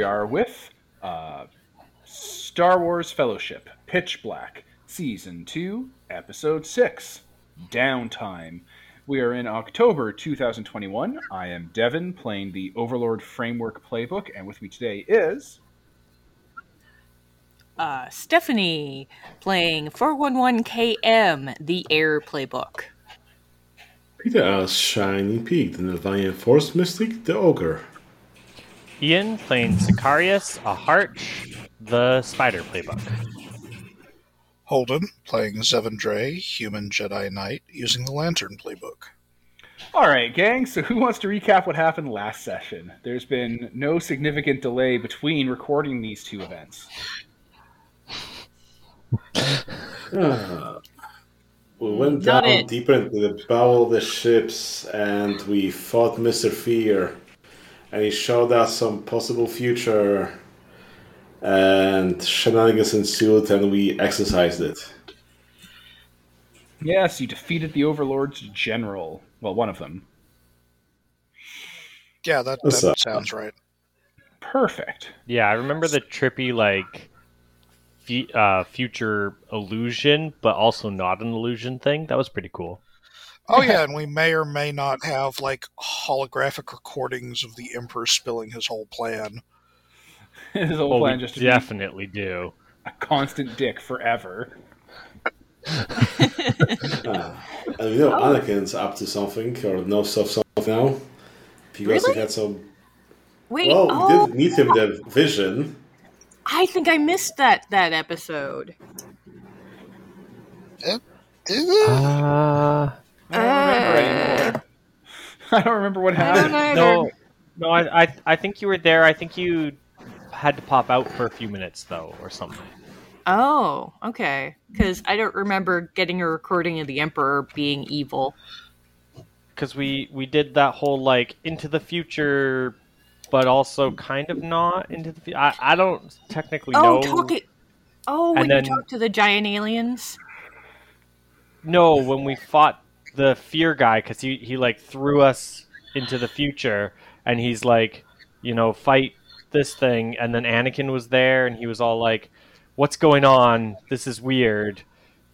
we are with uh, Star Wars Fellowship Pitch Black, Season 2, Episode 6 Downtime. We are in October 2021. I am Devin playing the Overlord Framework Playbook, and with me today is. Uh, Stephanie playing 411KM, the Air Playbook. Peter as Shiny Pete, the Nilvanian Force Mystic, the Ogre. Ian playing Sicarius, a Harch, the Spider Playbook. Holden playing Zevendray, Human Jedi Knight, using the Lantern Playbook. All right, gang. So, who wants to recap what happened last session? There's been no significant delay between recording these two events. Ah. we went Not down it. deeper into the bowel of the ships and we fought Mr. Fear. And he showed us some possible future. And shenanigans ensued and we exercised it. Yes, you defeated the Overlord's general. Well, one of them. Yeah, that, What's that up? sounds right. Perfect. Yeah, I remember the trippy, like, fu- uh, future illusion, but also not an illusion thing. That was pretty cool. Oh yeah, and we may or may not have like holographic recordings of the Emperor spilling his whole plan. His whole Well, plan we just to definitely do. a constant dick forever. And you know, Anakin's up to something, or knows of something now. If you guys Really? had some. Wait, Well, oh, we did meet him the vision. I think I missed that that episode. Is it? Uh, I don't remember ah. anymore. I don't remember what I don't happened. no, no, I, I, I think you were there. I think you had to pop out for a few minutes, though, or something. Oh, okay. Because I don't remember getting a recording of the Emperor being evil. because we we did that whole like into the future but also kind of not into the future i, I don't technically Oh, know talking. Oh, And when then- you talk to the giant aliens. no when we fought the fear guy because he, he like threw us into the future and he's like you know fight this thing and then anakin was there and he was all like what's going on this is weird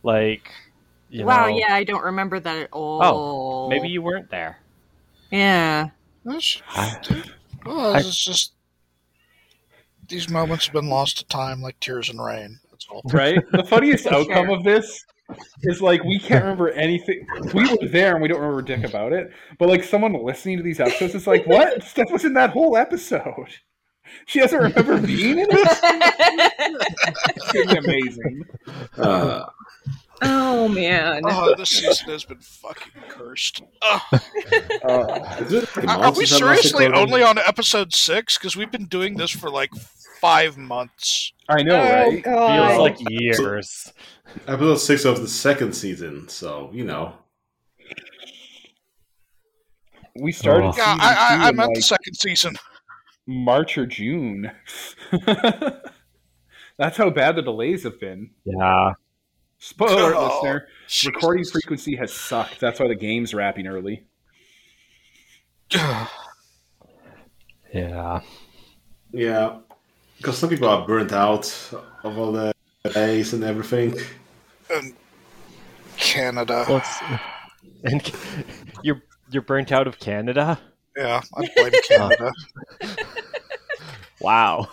like you wow, know yeah, I don't remember that at all. Oh, maybe you weren't there Yeah. That's- well, it's just these moments have been lost to time like tears and rain. That's all. Right? The funniest outcome sure. of this is like we can't remember anything. We were there and we don't remember dick about it. But like someone listening to these episodes is like, what? Steph was in that whole episode. She doesn't remember being in it. It's amazing. Uh, oh man. Oh, this season has been fucking cursed. Ugh. Uh, is it Are, are we since I last seriously only on episode six? Because we've been doing this for like five months. I know, oh, right? feels like years Episode six of the second season, so you know. We started. Oh. Yeah, season I, two I, I in, meant like, the second season. March or June. That's how bad the delays have been. yeah Spoiler, Oh, listener. Recording frequency has sucked. That's why the game's wrapping early. yeah Yeah, because some people are burnt out of all the days and everything. and Canada. Well, and you're you're burnt out of Canada. Yeah, I blame oh. Canada. Wow.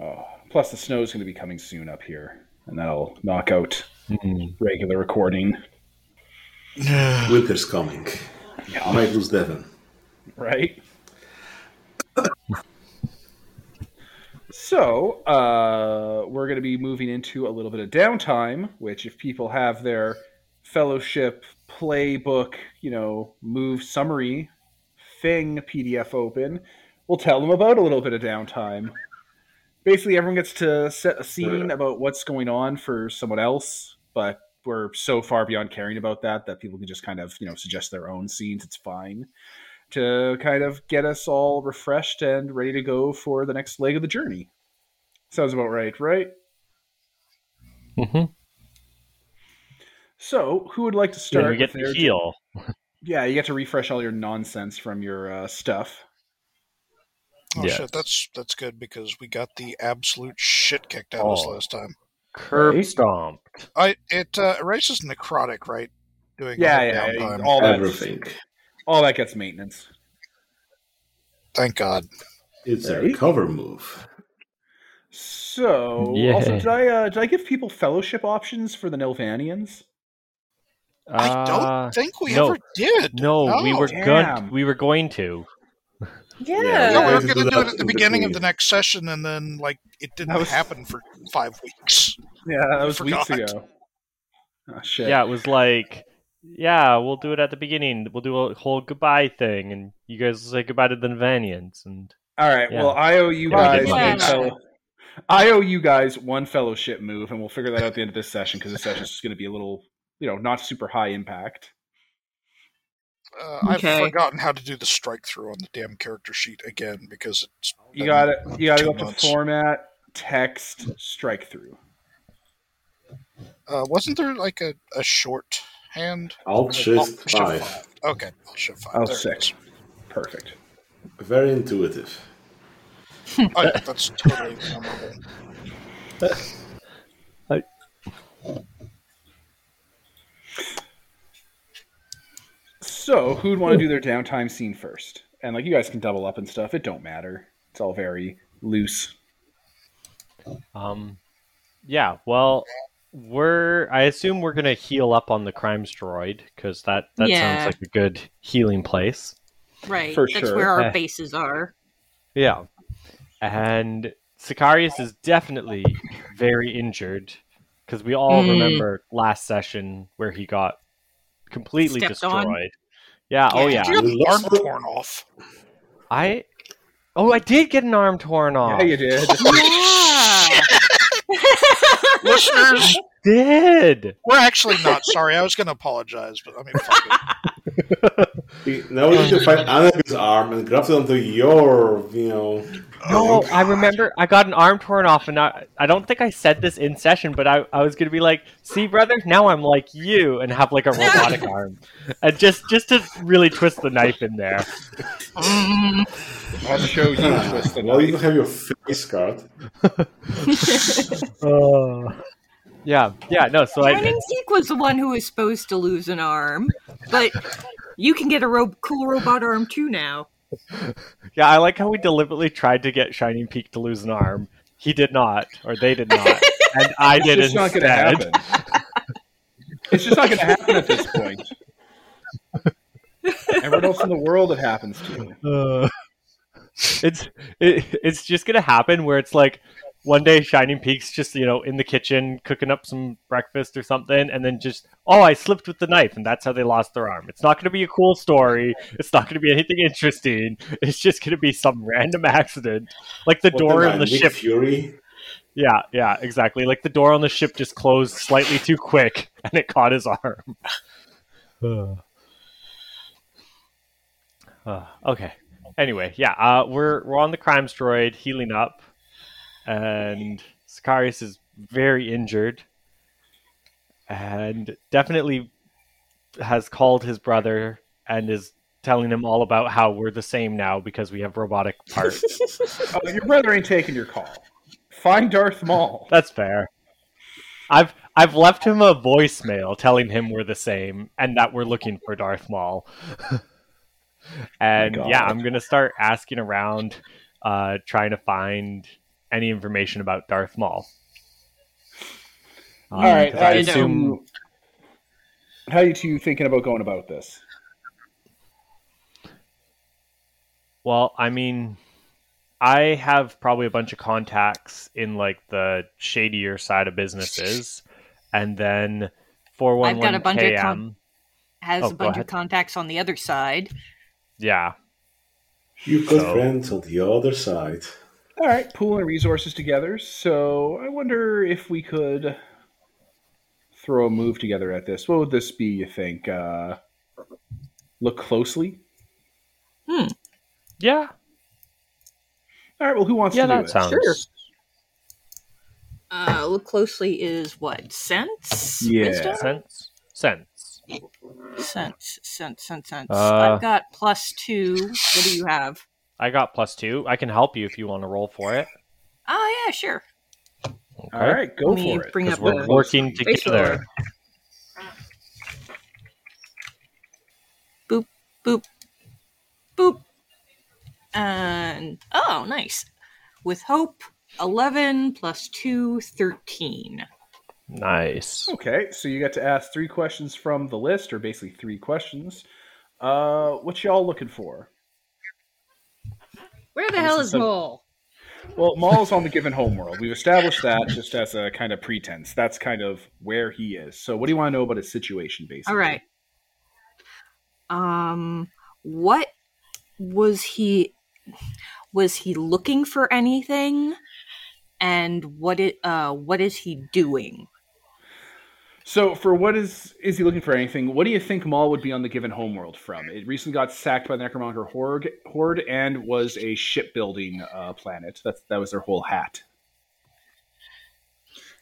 Oh, plus, the snow is going to be coming soon up here, and that'll knock out hmm. regular recording. Winter's coming. I might lose Devon. right? so, uh, we're going to be moving into a little bit of downtime, which, if people have their fellowship playbook, you know, move summary thing PDF open, we'll tell them about a little bit of downtime. Basically, everyone gets to set a scene about what's going on for someone else, but we're so far beyond caring about that that people can just kind of, you know, suggest their own scenes. It's fine to kind of get us all refreshed and ready to go for the next leg of the journey. Sounds about right, right? Mm-hmm. So, who would like to Then start? we get with to their- heal. Yeah, you get to refresh all your nonsense from your uh, stuff. Oh Yeah. shit, that's that's good because we got the absolute shit kicked out of us Oh. last time. Curb Right. stomped. I it uh, erases necrotic, right? Doing Yeah, all yeah, the downtime. all that, Everything. All that gets maintenance. Thank God. It's a cover move. So, Yeah. also, did I uh, did I give people fellowship options for the Nilvanians? I don't Uh, think we no. ever did. No, we were Damn. going. We were going to. Yeah. Yeah, No, we were going to do do it at the beginning of the next session, and then like it didn't was- happen for five weeks. Yeah, that was weeks ago. Oh shit. Yeah, it was like, yeah, we'll do it at the beginning. We'll do a whole goodbye thing, and you guys will say goodbye to the Vanians. And All right. Yeah. Well, I owe you Yeah, guys we one fellow- I owe you guys one fellowship move, and we'll figure that out at the end of this session because this session is going to be a little, you know, not super high impact. Uh, Okay. I've forgotten how to do the strike through on the damn character sheet again because it's You got it. You got to go up to format, text, strike through. Uh, wasn't there like a, a short hand? Alt Shift 5. Okay, Alt Shift five. There it Perfect. Very intuitive. Oh, yeah, that's totally memorable. So, who'd want to do their downtime scene first? And like, you guys can double up and stuff. It don't matter. It's all very loose. um, yeah, well, we're. I assume we're gonna heal up on the crimes droid because that that Yeah. sounds like a good healing place. Right. For That's sure. where our Eh. bases are. Yeah, and Sicarius is definitely very injured because we all Mm. remember last session where he got completely Stepped on. destroyed. Yeah. Oh Yeah. yeah. You got arm torn off. I. Oh, I did get an arm torn off. Yeah, you did. Listeners, did. we're actually not sorry. I was going to apologize, but I mean, fuck it. Now we need to find Anakin's arm and graft it onto your, you know. No, thing. I remember I got an arm torn off, and I, I don't think I said this in session, but I, I was gonna be like, "See, brother, now I'm like you," and have like a robotic arm, and just just to really twist the knife in there. I'll show you twist the Well, you have your face card. Uh, yeah, yeah, no. So I, Zeke was the one who was supposed to lose an arm, but you can get a ro- cool robot arm too now. yeah, I like how we deliberately tried to get Shining Peak to lose an arm. He did not, or they did not, and I did It's just not going to happen. it's just not going to happen at this point. Everyone else in the world, it happens to. Uh, it's it, it's just gonna happen where it's like one day Shining Peaks just you know in the kitchen cooking up some breakfast or something, and then just oh I slipped with the knife, and that's how they lost their arm. It's not gonna be a cool story. It's not gonna be anything interesting. It's just gonna be some random accident, like the What door in the Nick ship. Fury. Yeah, yeah, exactly. Like the door on the ship just closed slightly too quick, and it caught his arm. Uh, okay. Anyway, yeah, uh, we're we're on the crimes droid, healing up, and Sicarius is very injured, and definitely has called his brother and is telling him all about how we're the same now because we have robotic parts. Oh, your brother ain't taking your call. Find Darth Maul. That's fair. I've I've left him a voicemail telling him we're the same and that we're looking for Darth Maul. and God. yeah, I'm gonna start asking around, uh, trying to find any information about Darth Maul. Um, All right, 'cause how I you, assume two, how you two thinking about going about this? Well, I mean, I have probably a bunch of contacts in like the shadier side of businesses, and then four one I've got a bunch of KM. con- Has Oh, a bunch of contacts on the other side. yeah, You've got So- friends on the other side. All right, pooling resources together. So I wonder if we could throw a move together at this. What would this be? You think? Uh, look closely. Hmm. Yeah. All right. Well, who wants Yeah, to do that it? sounds- Sure. Uh, look closely is what? Sense? Yeah. Wisdom? Sense, sense. Sense, sense, sense, sense. Uh, I've got plus two. What do you have? I got plus two. I can help you if you want to roll for it. Oh yeah, sure. Okay. All right, go Let me for it. bring 'Cause up we're the working face together. roller. Boop boop boop. And oh, nice. With hope, eleven plus two, 13. Nice. Okay, so you got to ask three questions from the list, or basically three questions. Uh, what y'all looking for? Where the hell is some- Maul? Well, Maul's on the given homeworld. We've established that just as a kind of pretense. That's kind of where he is. So, what do you want to know about his situation, basically? All right. Um, what was he? Was he looking for anything? And what it? Uh, what is he doing? So, for what is is he looking for anything? What do you think Maul would be on the given homeworld from? It recently got sacked by the Necromonger Horde, Horde and was a shipbuilding uh, planet. That's that was their whole hat.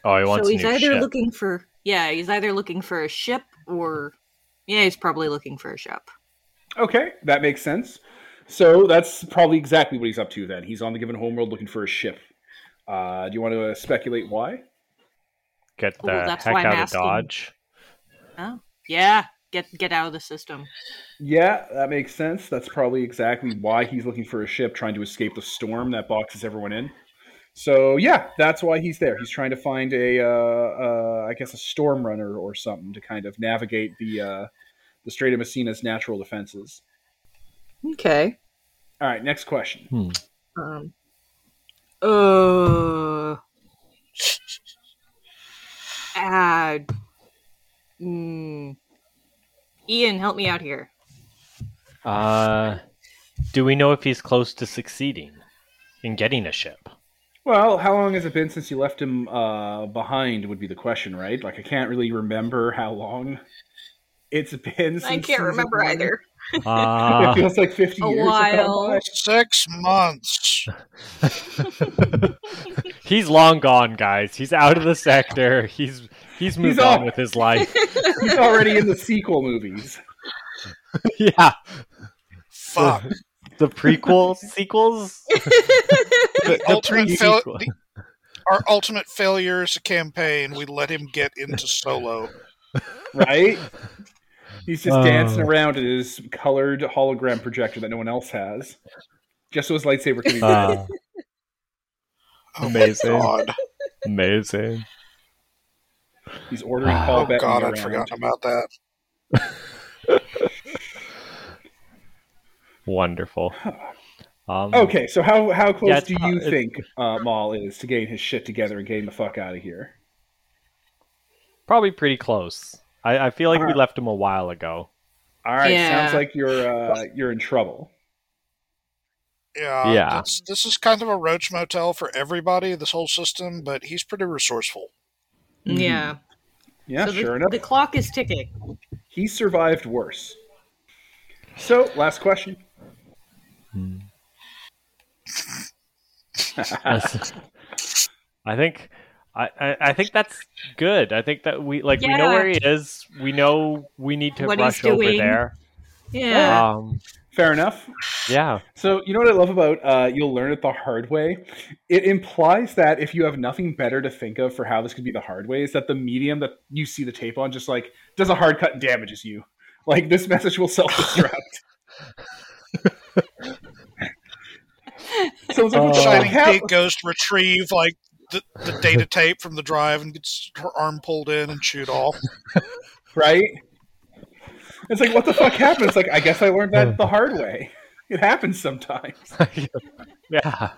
Oh, he wants so a he's new either ship. looking for yeah, he's either looking for a ship or yeah, he's probably looking for a ship. Okay, that makes sense. So that's probably exactly what he's up to then. He's on the given homeworld looking for a ship. Uh, do you want to uh, speculate why? Get the Well, that's heck why I'm out of. Dodge. Oh, yeah, get get out of the system. Yeah, that makes sense. That's probably exactly why he's looking for a ship, trying to escape the storm that boxes everyone in. So yeah, that's why he's there. He's trying to find a, uh, uh, I guess, a storm runner or something to kind of navigate the uh, the Strait of Messina's natural defenses. Okay. All right, next question. Um. Uh. Add. Mm, Ian, help me out here. Uh, do we know if he's close to succeeding in getting a ship? Well, how long has it been since you left him uh, behind? Would be the question, right? Like, I can't really remember how long it's been. Since I can't remember one. either. Uh, it feels like fifty A years. have gone while. Six months. he's long gone, guys. He's out of the sector. He's he's moved He's on off. with his life. He's already in the sequel movies. yeah, Fuck. the prequel sequels. The the ultimate fail- pre-sequel. the- our ultimate failure as a campaign, we let him get into solo. right? He's just Oh. dancing around in his colored hologram projector that no one else has, just so his lightsaber can be. Uh, Amazing. My God. amazing. He's ordering Oh, Paul Oh God. I'd forgotten about that. Wonderful. Um, Okay, so how how close Yeah, do you it- think uh, Maul is to getting his shit together and getting the fuck out of here? Probably pretty close. I, I feel like we Alright. left him a while ago. All right, Yeah. sounds like you're uh, you're in trouble. Yeah, Yeah. that's- this is kind of a roach motel for everybody, this whole system, but he's pretty resourceful. Mhm. Yeah. Yeah, so the, sure enough, the clock is ticking. he survived worse. So, last question. I think I, I, I think that's good. I think that we like we know where he is. We know we need to What rush over there. Yeah. Um, Fair enough. yeah. So you know what I love about uh, you'll learn it the hard way. It implies that if you have nothing better to think of for how this could be the hard way, is that the medium that you see the tape on just like does a hard cut and damages you. Like this message will self destruct. so it's like, what the Uh, Shining happened? Peak goes to retrieve like the, the data tape from the drive and gets her arm pulled in and chewed off. right? It's like what the fuck happened? It's like I guess I learned that the hard way. It happens sometimes. yeah.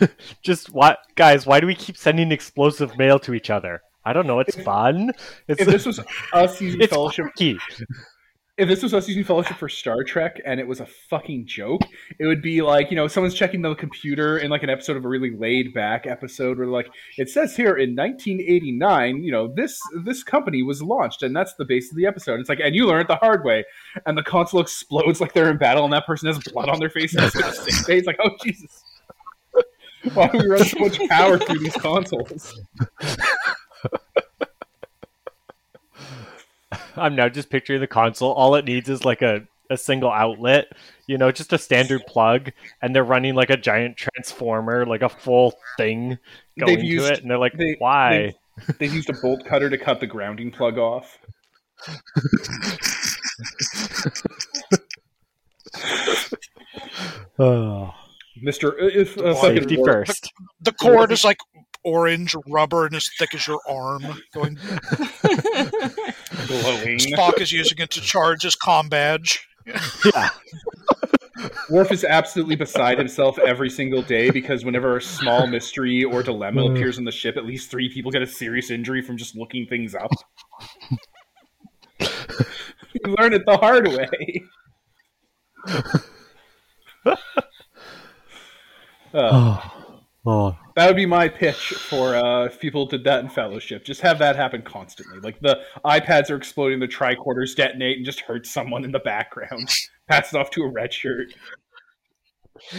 Just what guys, why do we keep sending explosive mail to each other? I don't know, it's fun. It's If this was us using Fellowship quirky. If this was us using Fellowship for Star Trek and it was a fucking joke, it would be like, you know, someone's checking the computer in like an episode of a really laid back episode where like it says here in 1989, you know, this this company was launched and that's the base of the episode. It's like and you learn it the hard way and the console explodes like they're in battle and that person has blood on their face and it's. It's like, "Oh Jesus." Why do we run so much power through these consoles? I'm now just picturing the console. All it needs is like a a single outlet, you know, just a standard plug, and they're running like a giant transformer, like a full thing going They've to it, and they're like, they- why? They've used a bolt cutter to cut the grounding plug off. Oh, Mister, if uh, The safety Worf- first. The cord is like orange rubber and as thick as your arm. Going, glowing. Spock is using it to charge his comm badge. Yeah. Worf is absolutely beside himself every single day because whenever a small mystery or dilemma appears on the ship, at least three people get a serious injury from just looking things up. you learn it the hard way. Uh, Oh. that would be my pitch for uh, if people did that in Fellowship. Just have that happen constantly. Like the iPads are exploding, the tricorders detonate, and just hurt someone in the background. Pass it off to a red shirt.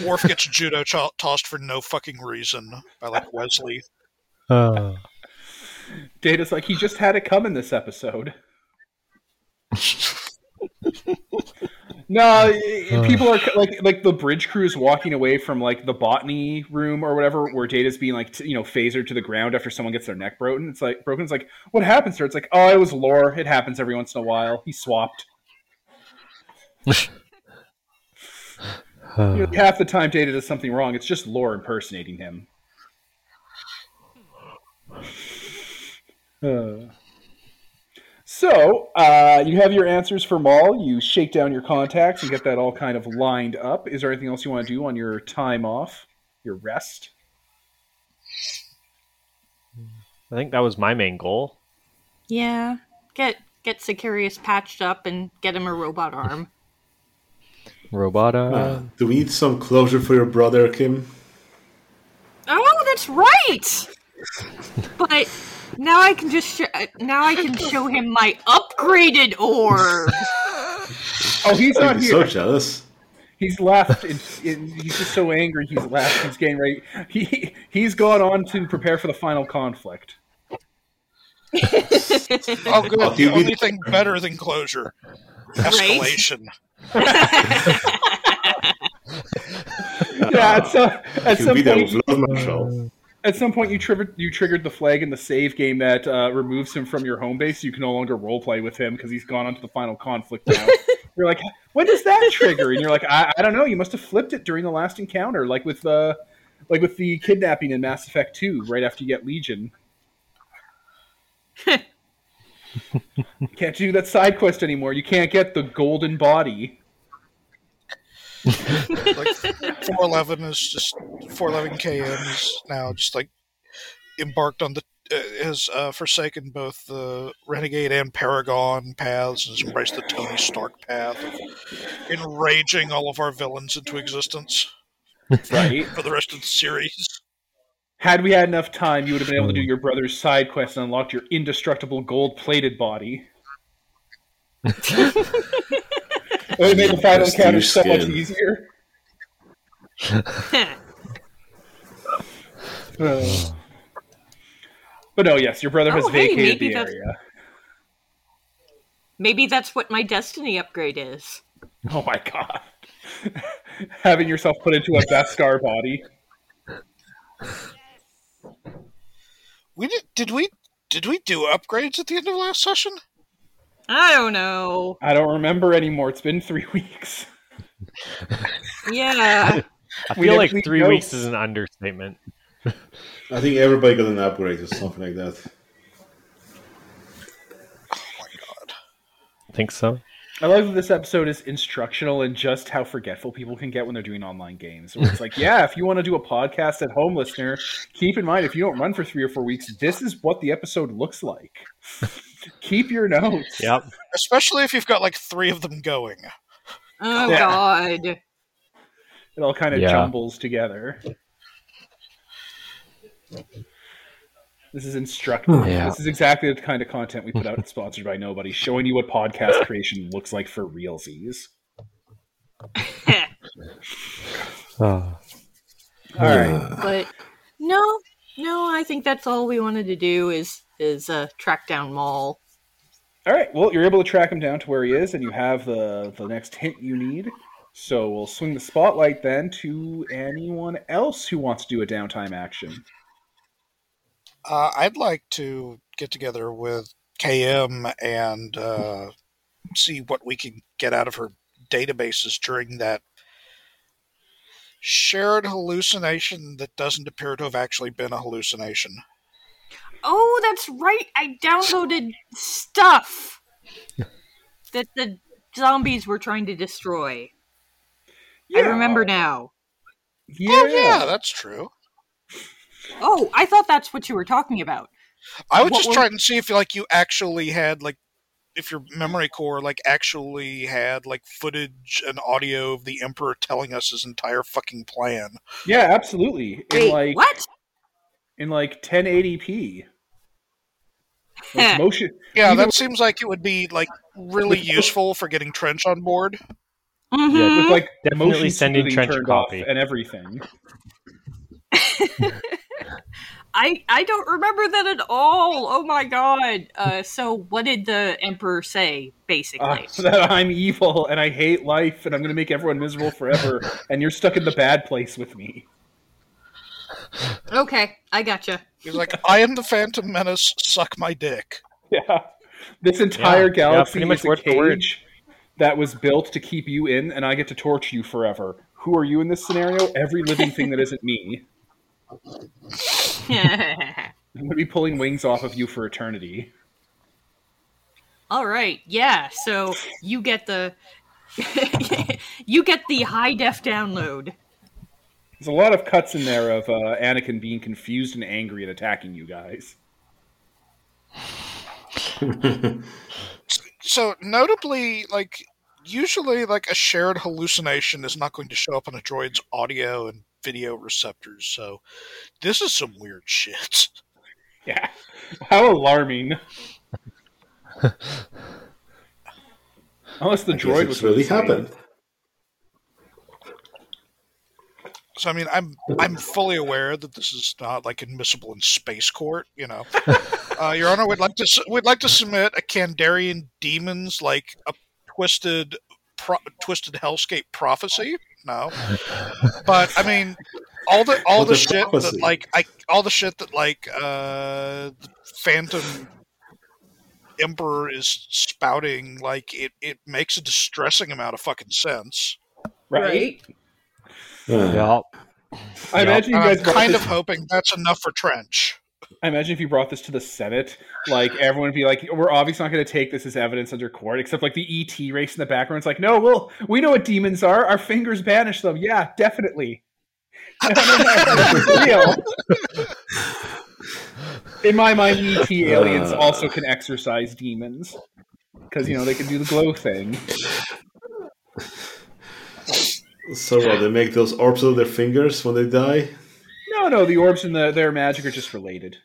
Worf gets judo cho- tossed for no fucking reason by like Wesley. Oh. Data's like, he just had it coming this episode. no, people are like, like the bridge crew is walking away from like the botany room or whatever, where Data's being like, t- you know, phasered to the ground after someone gets their neck broken. It's like broken. It's like, what happened, sir? It's like, oh, it was lore. It happens every once in a while. He swapped. You know, half the time, Data does something wrong. It's just lore impersonating him. Uh. So, uh, you have your answers for Maul. You shake down your contacts and get that all kind of lined up. Is there anything else you want to do on your time off, your rest? I think that was my main goal. yeah. Get get Sicarius patched up and get him a robot arm. Robot. Uh, Uh, do we need some closure for your brother, Kim? Oh, that's right. But now I can just sh- now I can show him my upgraded orb. Oh, he's not I'm so jealous. He's left. In, in, he's just so angry. He's left. He's getting ready. He he's gone on to prepare for the final conflict. Oh, good. Oh, the only thing better than closure. Escalation. Yeah. At some, at He'll some be there point, with Lord Marshal. At some point you triggered you triggered the flag in the save game that uh, removes him from your home base. You can no longer roleplay with him because he's gone on to the final conflict now. you're like, when does that trigger? And you're like, I, I don't know. You must have flipped it during the last encounter, like with uh, like with the kidnapping in Mass Effect Two, right after you get Legion. can't do that side quest anymore. You can't get the golden body. Like 411 is just 411 km is now just like embarked on the uh, has uh, forsaken both the renegade and paragon paths and has embraced the tony stark path of enraging all of our villains into existence Right. for the rest of the series Had we had enough time, you would have been able to do your brother's side quest and unlocked your indestructible gold-plated body. it would made the final Prestige encounter so much easier. Uh, but no, yes, your brother has Oh, hey, vacated maybe the area. Maybe that's what my destiny upgrade is. Oh my god. Having yourself put into a Beskar body. we did did we did we do upgrades at the end of last session I don't know. I don't remember anymore. It's been three weeks. Yeah. I feel didn't like three notes. weeks is an understatement. I think everybody got an upgrade or something like that. oh my god I think so. I love that this episode is instructional in just how forgetful people can get when they're doing online games. Where it's like, yeah, if you want to do a podcast at home, listener, keep in mind if you don't run for three or four weeks, this is what the episode looks like. keep your notes. Yep. especially if you've got like three of them going Oh Yeah. God. It all kind of Yeah. jumbles together. This is instructive. Yeah. This is exactly the kind of content we put out Sponsored by Nobody, showing you what podcast creation looks like for realsies. Oh. All right. but no, no, I think that's all we wanted to do is is uh, track down Maul. All right. Well, you're able to track him down to where he is, and you have the the next hint you need. So we'll swing the spotlight then to anyone else who wants to do a downtime action. Uh, I'd like to get together with KM and uh, see what we can get out of her databases during that shared hallucination that doesn't appear to have actually been a hallucination. Oh, that's right. I downloaded stuff that the zombies were trying to destroy. I remember now. Yeah. Oh yeah, that's true. Oh, I thought that's what you were talking about. I was What just were- trying to see if like you actually had like if your memory core like actually had like footage and audio of the emperor telling us his entire fucking plan. Yeah, absolutely. In like what? in like 1080p. Like motion. Yeah, that with- seems like it would be like really useful for getting Trench on board. Mhm. with like Definitely sending Trench a turned off copy. and everything. I I don't remember that at all. Oh my god. Uh, so what did the emperor say? Basically, Uh, that I'm evil and I hate life and I'm going to make everyone miserable forever and you're stuck in the bad place with me. okay, I gotcha. He's like, "I am the Phantom Menace. Suck my dick." Yeah. This entire Yeah, yeah, galaxy pretty much is a word for word. cage that was built to keep you in and I get to torture you forever. Who are you in this scenario? Every living thing that isn't me. I'm going to be pulling wings off of you for eternity. all right, yeah. So you get the you get the high def download. There's a lot of cuts in there of uh, Anakin being confused and angry and attacking you guys. So notably, like usually, like a shared hallucination is not going to show up on a droid's audio and video receptors. So this is some weird shit. Yeah. How alarming. Unless the I droid it's was really insane. happened. So I mean, I'm I'm fully aware that this is not like admissible in space court. You know, uh, Your Honor, we'd like to we'd like to submit a Kandarian demons like a twisted pro- twisted hellscape prophecy. No, but I mean, all the all What the is shit that like I all the shit that like uh, the Phantom Emperor is spouting, like it it makes a distressing amount of fucking sense. Right? Yeah. I imagine you guys. I'm kind this, of hoping that's enough for Trench. I imagine if you brought this to the Senate, like everyone would be like, "We're obviously not going to take this as evidence under court." Except like the ET race in the background. It's like, "No, well, we know what demons are. Our fingers banish them. Yeah, definitely." No, no, no, real. In my mind, ET aliens Uh. also can exorcise demons because you know they can do the glow thing. So what? They make those orbs of their fingers when they die. No, no, the orbs and the, their magic are just related.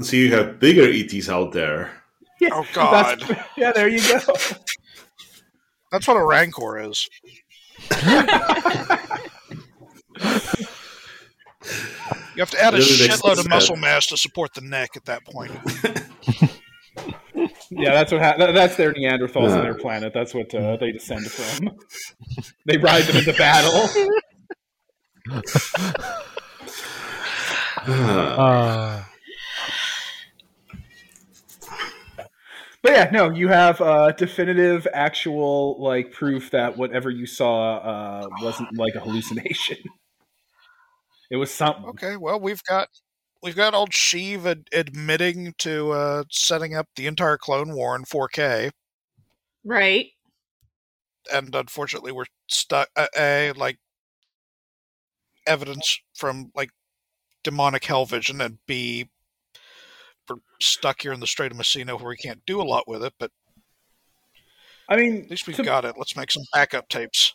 So you have bigger ETs out there. Yeah, Oh, God. that's- yeah, there you go. That's what a rancor is. You have to add a Really makes shitload of muscle mass to support the neck at that point. Yeah, that's what ha- that, that's their Neanderthals Yeah. on their planet. That's what uh, they descend from. they ride them into battle. Uh, But yeah, no, you have uh, definitive, actual like proof that whatever you saw uh, wasn't like a hallucination. It was something. Okay, well we've got we've got old Sheev ad- admitting to uh, setting up the entire Clone War in 4K, Right. and unfortunately we're stuck. Uh, a like evidence from like demonic hell vision, and B we're stuck here in the Strait of Messina where we can't do a lot with it. But I mean, at least we've to, got it. Let's make some backup tapes.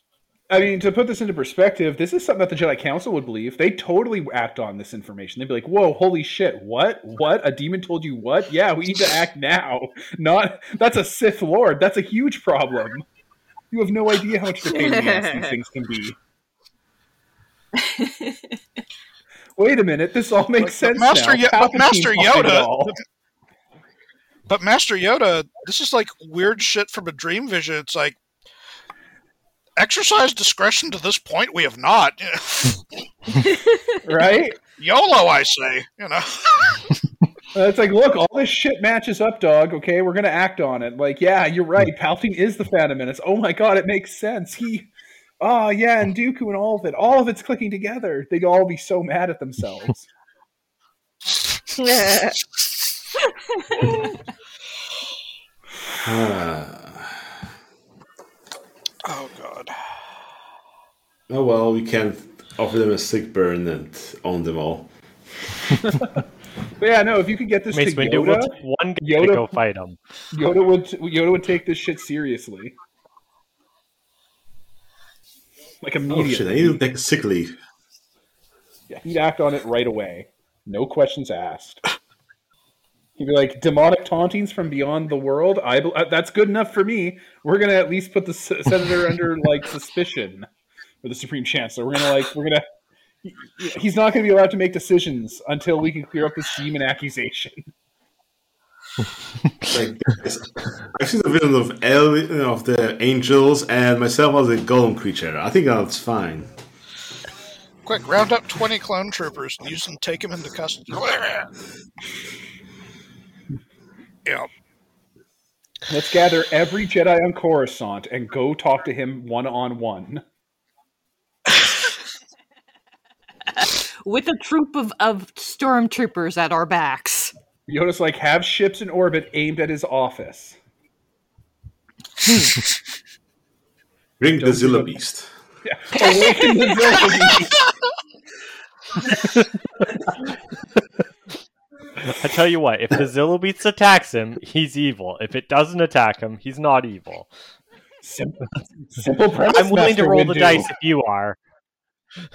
I mean, to put this into perspective, this is something that the Jedi Council would believe. They totally act on this information. They'd be like, "Whoa, holy shit! What? What? A demon told you what? Yeah, we need to act now. Not that's a Sith Lord. That's a huge problem. You have no idea how much of a pain the these things can be." Wait a minute, this all makes But- sense but Master now. Yo- but Master Yoda- But Master Yoda, this is like weird shit from a dream vision. It's like exercise discretion to this point we have not. right? YOLO, I say. You know. Uh, it's like, look, all this shit matches up, dog. Okay, we're gonna act on it. Like, yeah, you're right. Palpatine is the Phantom Menace. Oh my god, it makes sense. He, oh yeah, and Dooku and all of it, all of it's clicking together. They'd all be so mad at themselves. Oh god. oh well, we can't offer them a sick burn and own them all. But yeah, no, if you could get this Mace to Windu Yoda, one guy Yoda- to go fight him. Yoda would Yoda would take this shit seriously. Like Oh immediately. shit! I need to take a sick leave. Yeah, he'd act on it right away. No questions asked. He'd be like, demonic tauntings from beyond the world? I bel- uh, That's good enough for me. We're going to at least put the s- senator under, like, suspicion. Or the supreme chancellor. We're to, like, we're going to... He's not going to be allowed to make decisions until we can clear up this demon accusation. Like, I've seen the vision of El- of the angels and myself as a golem creature. I think that's fine. Quick, round up 20 clone troopers and use them to take him into custody. yeah. Let's gather every Jedi on Coruscant and go talk to him one on one. With a troop of, of stormtroopers at our backs. Yoda's like, have ships in orbit aimed at his office. Bring the Zillo Beast. Yeah. Awaken the Zillo Beast. I tell you what, if the Zillo Beast attacks him, he's evil. If it doesn't attack him, he's not evil. Simple, simple premise. I'm willing to roll the Windu. dice if you are.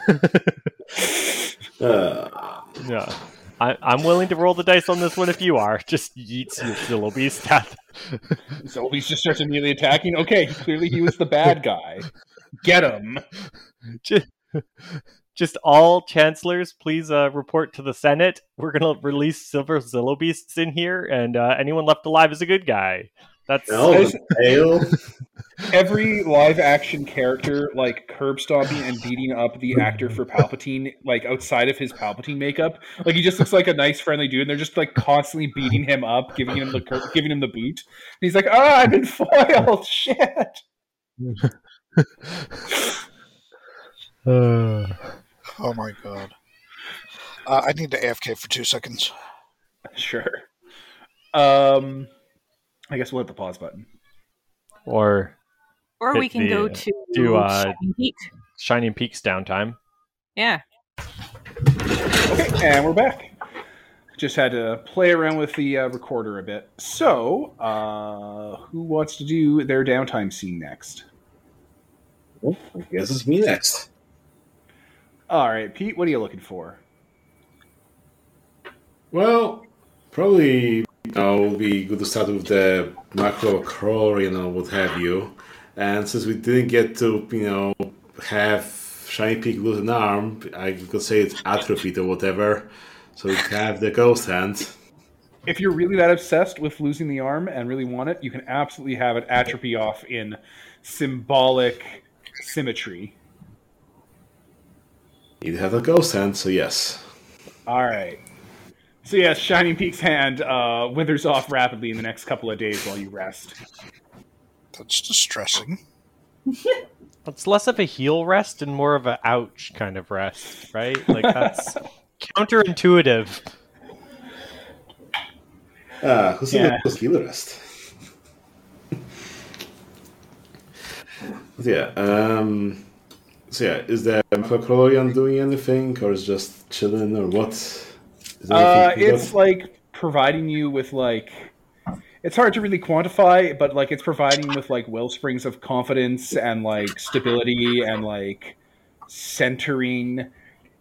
Uh, Yeah. I, I'm willing to roll the dice on this one if you are. Just yeets your Zillo Beast death. So he just starts immediately attacking. Okay, clearly he was the bad guy. Get him. just, just all chancellors, please uh, report to the Senate. We're gonna release silver Zillo beasts in here, and uh, anyone left alive is a good guy. That's no, the tail. Every live action character, like curb stomping and beating up the actor for Palpatine, like outside of his Palpatine makeup, like he just looks like a nice, friendly dude, and they're just like constantly beating him up, giving him the cur- giving him the boot. And he's like, "Ah, I've been foiled. Shit." Oh my god. Uh, I need to AFK for two seconds. Sure. Um, I guess we'll hit the pause button. or Or we can the, go to do, uh, Shining Peak. Shining Peaks downtime. Yeah. Okay, and we're back. Just had to play around with the uh, recorder a bit. So, uh, who wants to do their downtime scene next? I guess it's me next. All right, Pete, what are you looking for? Well, probably you know, it would be good to start with the macro crawler know, what have you. And since we didn't get to, you know, have Shiny Peak lose an arm, I could say it's atrophied or whatever. So we have the ghost hand. If you're really that obsessed with losing the arm and really want it, you can absolutely have it atrophy off in symbolic symmetry. You have a ghost hand, so yes. All right. So yes, Shining Peak's hand uh, withers off rapidly in the next couple of days while you rest. That's distressing. It's less of a heel rest and more of a ouch kind of rest, right? Like that's counterintuitive. Ah, who's Yeah. the healer rest? Yeah, um, so yeah, is the Macrocrolian doing anything, or is just chilling, or what? Is there Uh, it's like providing you with like it's hard to really quantify, but like it's providing with like well springs of confidence and like stability and like centering.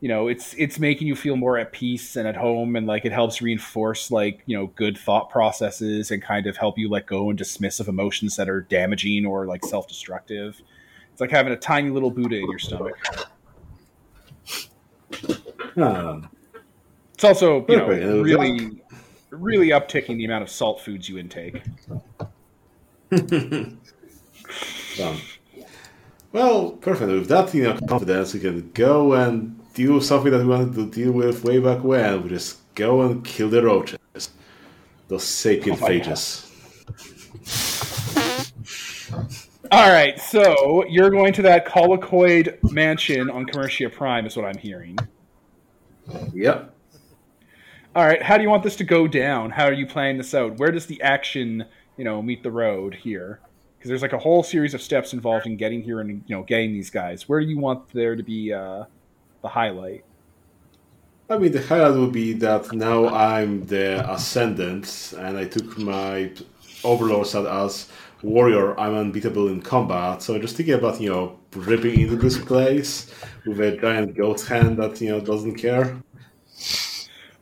You know, it's it's making you feel more at peace and at home, and like it helps reinforce like you know good thought processes and kind of help you let go and dismiss of emotions that are damaging or like self destructive. It's like having a tiny little Buddha in your stomach. It's also you know really really upticking the amount of salt foods you intake. Done. Um, well, perfect. With that, you know, confidence, we can go and with something that we wanted to deal with way back when. We just go and kill the roaches. Those sapient Oh phages. All right, so you're going to that Colicoid mansion on Commercia Prime, is what I'm hearing. Yep. All right, how do you want this to go down? How are you planning this out? Where does the action, you know, meet the road here? Because there's like a whole series of steps involved in getting here and you know getting these guys. Where do you want there to be uh, the highlight? I mean, the highlight would be that now I'm the Ascendant, and I took my overlords out as warrior. I'm unbeatable in combat, so just thinking about, you know, ripping into this place with a giant ghost hand that, you know, doesn't care.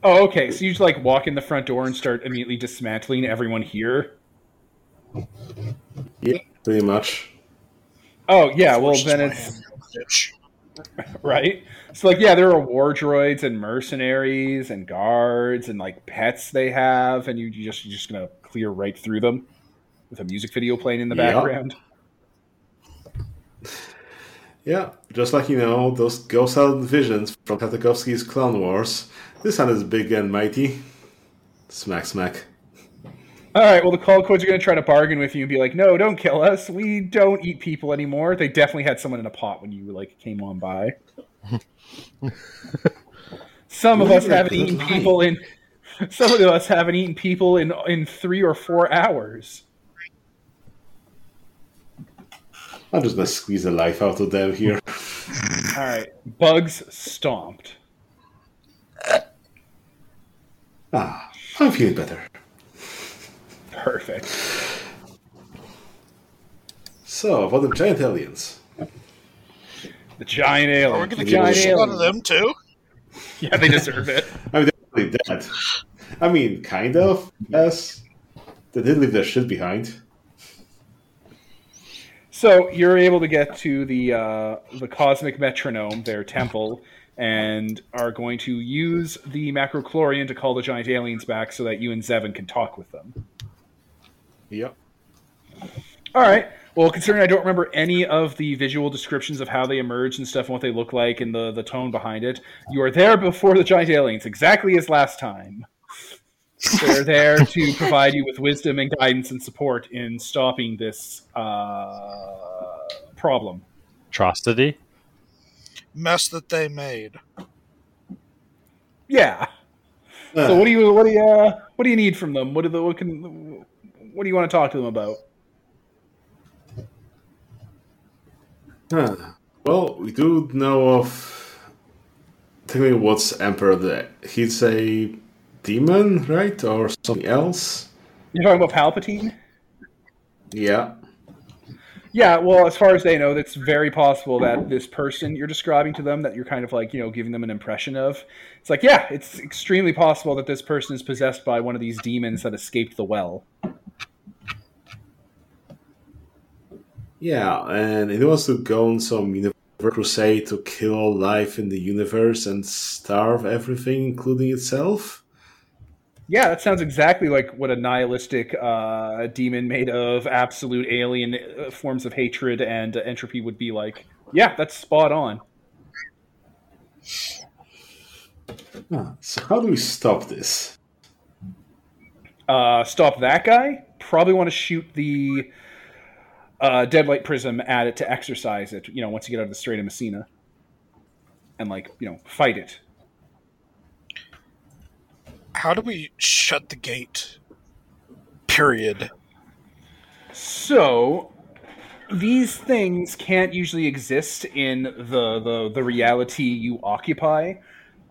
Oh, okay. So you just like walk in the front door and start immediately dismantling everyone here. Yeah, pretty much. Oh yeah, well then it's right. So like yeah, there are war droids and mercenaries and guards and like pets they have, and you, you just you're just gonna clear right through them with a music video playing in the Yeah. background. Yeah, just like, you know, those ghost out visions from Tartakovsky's Clone Wars. This hand is big and mighty. Smack, smack. All right. Well, the call codes are gonna try to bargain with you and be like, "No, don't kill us. We don't eat people anymore." They definitely had someone in a pot when you like came on by. Some of us haven't eaten people in. Some of us haven't eaten people in in three or four hours. I'm just gonna squeeze the life out of them here. All right, bugs stomped. Ah, I'm feeling better. Perfect. So, about the giant aliens. The giant Are We're going to giant kill a lot of them too? Yeah, they deserve it. I mean, they're really dead. I mean, kind of, yes. They did leave their shit behind. So you're able to get to the uh, the cosmic metronome, their temple, and are going to use the macrochlorian to call the giant aliens back, so that you and Zevin can talk with them. Yep. All right. Well, considering I don't remember any of the visual descriptions of how they emerge and stuff and what they look like and the, the tone behind it, you are there before the giant aliens, exactly as last time. They're there to provide you with wisdom and guidance and support in stopping this uh, problem. Atrocity. Mess that they made. Yeah. So what do you what do you uh, what do you need from them? What do the what can what do you want to talk to them about? Huh. Well, we do know of technically what's Emperor. The, he's a demon, right, or something else? You're talking about Palpatine? Yeah. Yeah, well, as far as they know, it's very possible that this person you're describing to them, that you're kind of like, you know, giving them an impression of, it's like, yeah, it's extremely possible that this person is possessed by one of these demons that escaped the well. Yeah, and he wants to go on some crusade to kill all life in the universe and starve everything, including itself. Yeah, that sounds exactly like what a nihilistic uh, demon made of absolute alien uh, forms of hatred and entropy would be like. Yeah, that's spot on. Huh. So how do we stop this? uh, stop that guy. Probably want to shoot the uh, deadlight prism at it to exercise it. You know, once you get out of the Strait of Messina, and like you know, fight it. How do we shut the gate? Period. So these things can't usually exist in the the, the reality you occupy.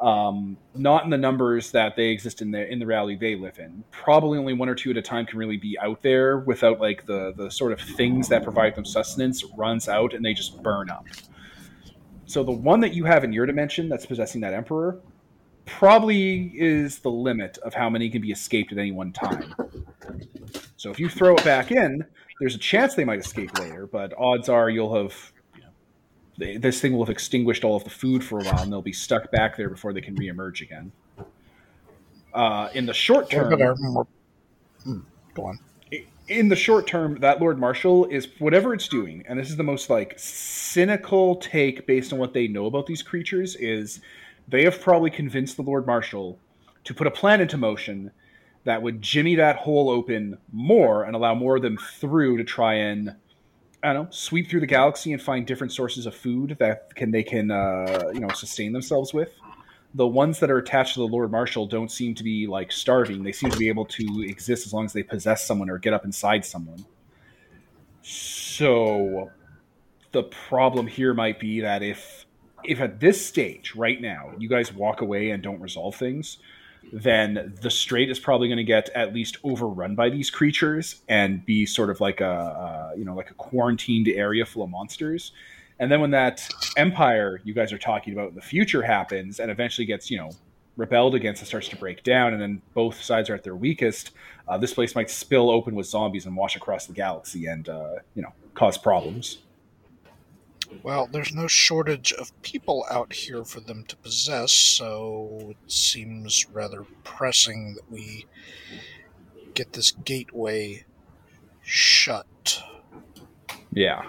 Um, not in the numbers that they exist in the in the reality they live in. Probably only one or two at a time can really be out there without like the the sort of things that provide them sustenance runs out and they just burn up. So the one that you have in your dimension that's possessing that emperor probably is the limit of how many can be escaped at any one time. So if you throw it back in, there's a chance they might escape later, but odds are you'll have you know, they, this thing will have extinguished all of the food for a while, and they'll be stuck back there before they can reemerge again. Uh, in the short term, but our more. Hmm, go on. in the short term, that Lord Marshal is whatever it's doing, and this is the most like cynical take based on what they know about these creatures, is they have probably convinced the Lord Marshal to put a plan into motion that would jimmy that hole open more and allow more of them through to try and I don't know, sweep through the galaxy and find different sources of food that can they can uh, you know sustain themselves with. The ones that are attached to the Lord Marshal don't seem to be like starving. They seem to be able to exist as long as they possess someone or get up inside someone. So the problem here might be that if if at this stage right now you guys walk away and don't resolve things, then the strait is probably going to get at least overrun by these creatures and be sort of like a uh, you know like a quarantined area full of monsters. And then when that empire you guys are talking about in the future happens and eventually gets you know rebelled against and starts to break down, and then both sides are at their weakest, uh, this place might spill open with zombies and wash across the galaxy and uh, you know cause problems. Well, there's no shortage of people out here for them to possess, so it seems rather pressing that we get this gateway shut. Yeah.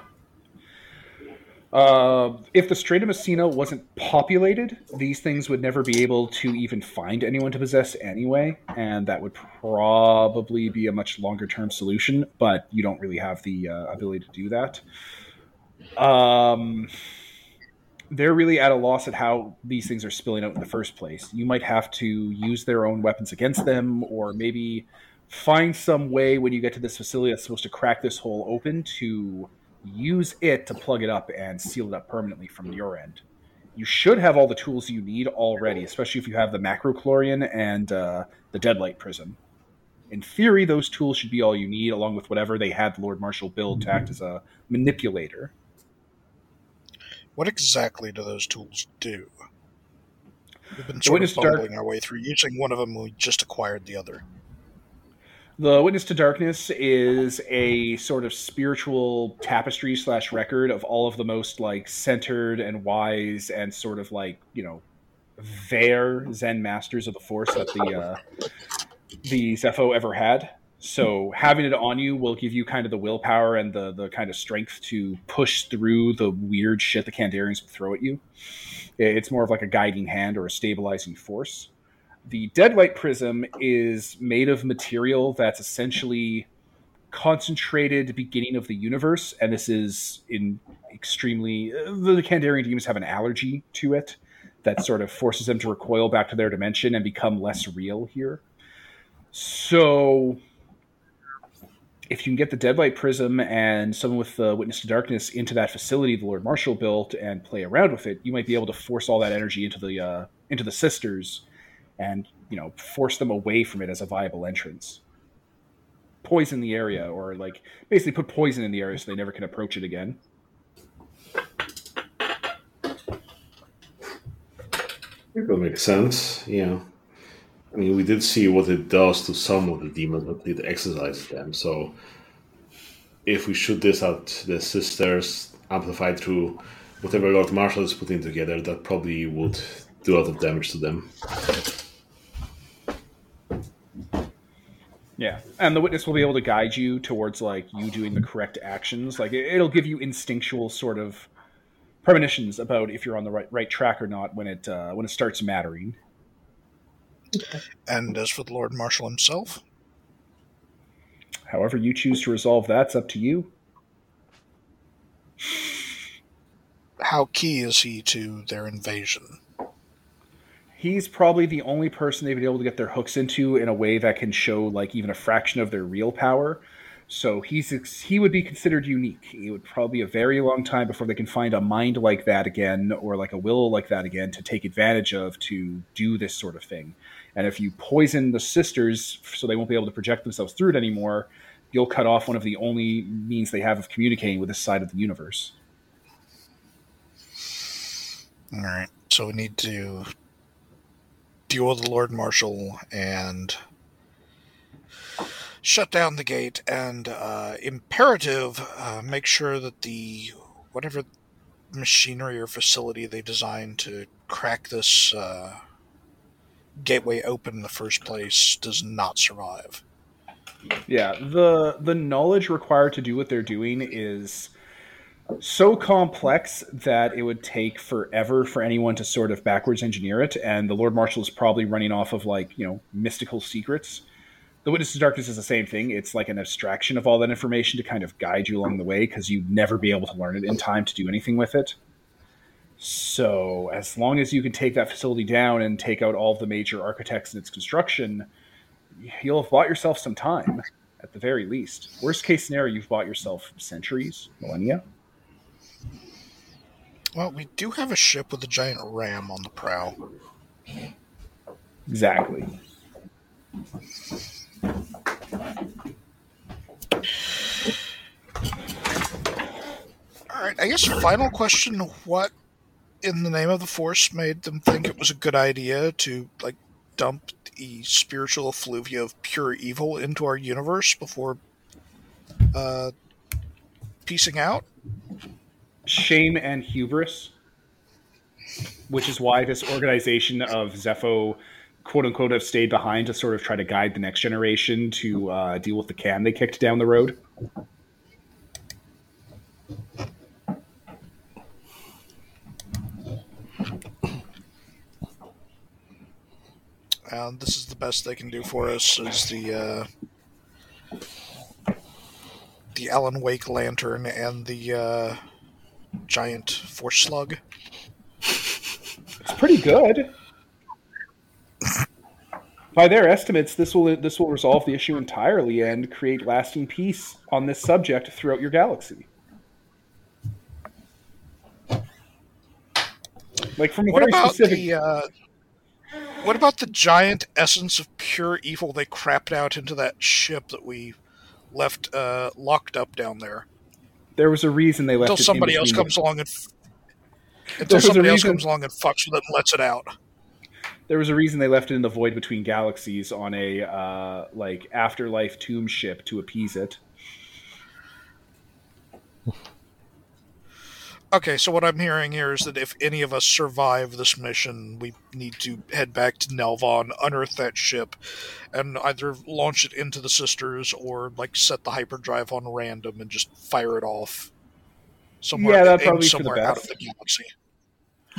Uh, if the Strait of Messina wasn't populated, these things would never be able to even find anyone to possess anyway, and that would probably be a much longer term solution, but you don't really have the uh, ability to do that. Um, they're really at a loss at how these things are spilling out in the first place. You might have to use their own weapons against them, or maybe find some way when you get to this facility that's supposed to crack this hole open to use it to plug it up and seal it up permanently from your end. You should have all the tools you need already, especially if you have the macrochlorian and uh, the deadlight prism. In theory, those tools should be all you need, along with whatever they had Lord Marshal build to act as a manipulator. What exactly do those tools do? We've been sort of Dark- our way through using one of them. We just acquired the other. The Witness to Darkness is a sort of spiritual tapestry slash record of all of the most like centered and wise and sort of like you know their Zen masters of the Force that the uh, the Zepho ever had. So having it on you will give you kind of the willpower and the the kind of strength to push through the weird shit the Kandarians throw at you. It's more of like a guiding hand or a stabilizing force the deadlight prism is made of material that's essentially concentrated beginning of the universe and this is in extremely uh, the Kandarian demons have an allergy to it that sort of forces them to recoil back to their dimension and become less real here so if you can get the deadlight prism and someone with the witness to darkness into that facility the lord marshal built and play around with it you might be able to force all that energy into the uh, into the sisters and you know force them away from it as a viable entrance poison the area or like basically put poison in the area so they never can approach it again It will make sense, yeah. I mean, we did see what it does to some of the demons, but it exercise them. So, if we shoot this at the sisters, amplified through whatever Lord Marshal is putting together, that probably would do a lot of damage to them. yeah and the witness will be able to guide you towards like you doing the correct actions like it, it'll give you instinctual sort of premonitions about if you're on the right right track or not when it uh, when it starts mattering And as for the Lord Marshal himself, however you choose to resolve that's up to you how key is he to their invasion? he's probably the only person they've been able to get their hooks into in a way that can show like even a fraction of their real power. So he's he would be considered unique. It would probably be a very long time before they can find a mind like that again or like a will like that again to take advantage of to do this sort of thing. And if you poison the sisters so they won't be able to project themselves through it anymore, you'll cut off one of the only means they have of communicating with this side of the universe. All right, so we need to deal with the Lord Marshal and shut down the gate, and uh, imperative uh, make sure that the whatever machinery or facility they designed to crack this uh, gateway open in the first place does not survive. Yeah, the the knowledge required to do what they're doing is so complex that it would take forever for anyone to sort of backwards engineer it, and the Lord Marshal is probably running off of like you know mystical secrets. The Witness of Darkness is the same thing. It's like an abstraction of all that information to kind of guide you along the way because you'd never be able to learn it in time to do anything with it. So, as long as you can take that facility down and take out all of the major architects in its construction, you'll have bought yourself some time at the very least. Worst case scenario, you've bought yourself centuries, millennia. Well, we do have a ship with a giant ram on the prow. Exactly. All right, I guess your final question: What, in the name of the Force, made them think it was a good idea to like dump the spiritual effluvia of pure evil into our universe before uh, piecing out? Shame and hubris, which is why this organization of Zepho, quote unquote, have stayed behind to sort of try to guide the next generation to uh, deal with the can they kicked down the road. And this is the best they can do for us is the uh, the Alan Wake lantern and the uh, giant force slug. It's pretty good. By their estimates, this will this will resolve the issue entirely and create lasting peace on this subject throughout your galaxy. Like from a What very about specific the uh, what about the giant essence of pure evil they crapped out into that ship that we left uh, locked up down there There was a reason they left until it in somebody else comes along and f- until somebody else comes along and fucks with it and lets it out. The, there was a reason they left it in the void between galaxies on a uh, like afterlife tomb ship to appease it. Okay, so what I'm hearing here is that if any of us survive this mission, we need to head back to Nelvaan, unearth that ship, and either launch it into the sisters or like set the hyperdrive on random and just fire it off somewhere, Yeah, that'd aim probably somewhere out of the galaxy.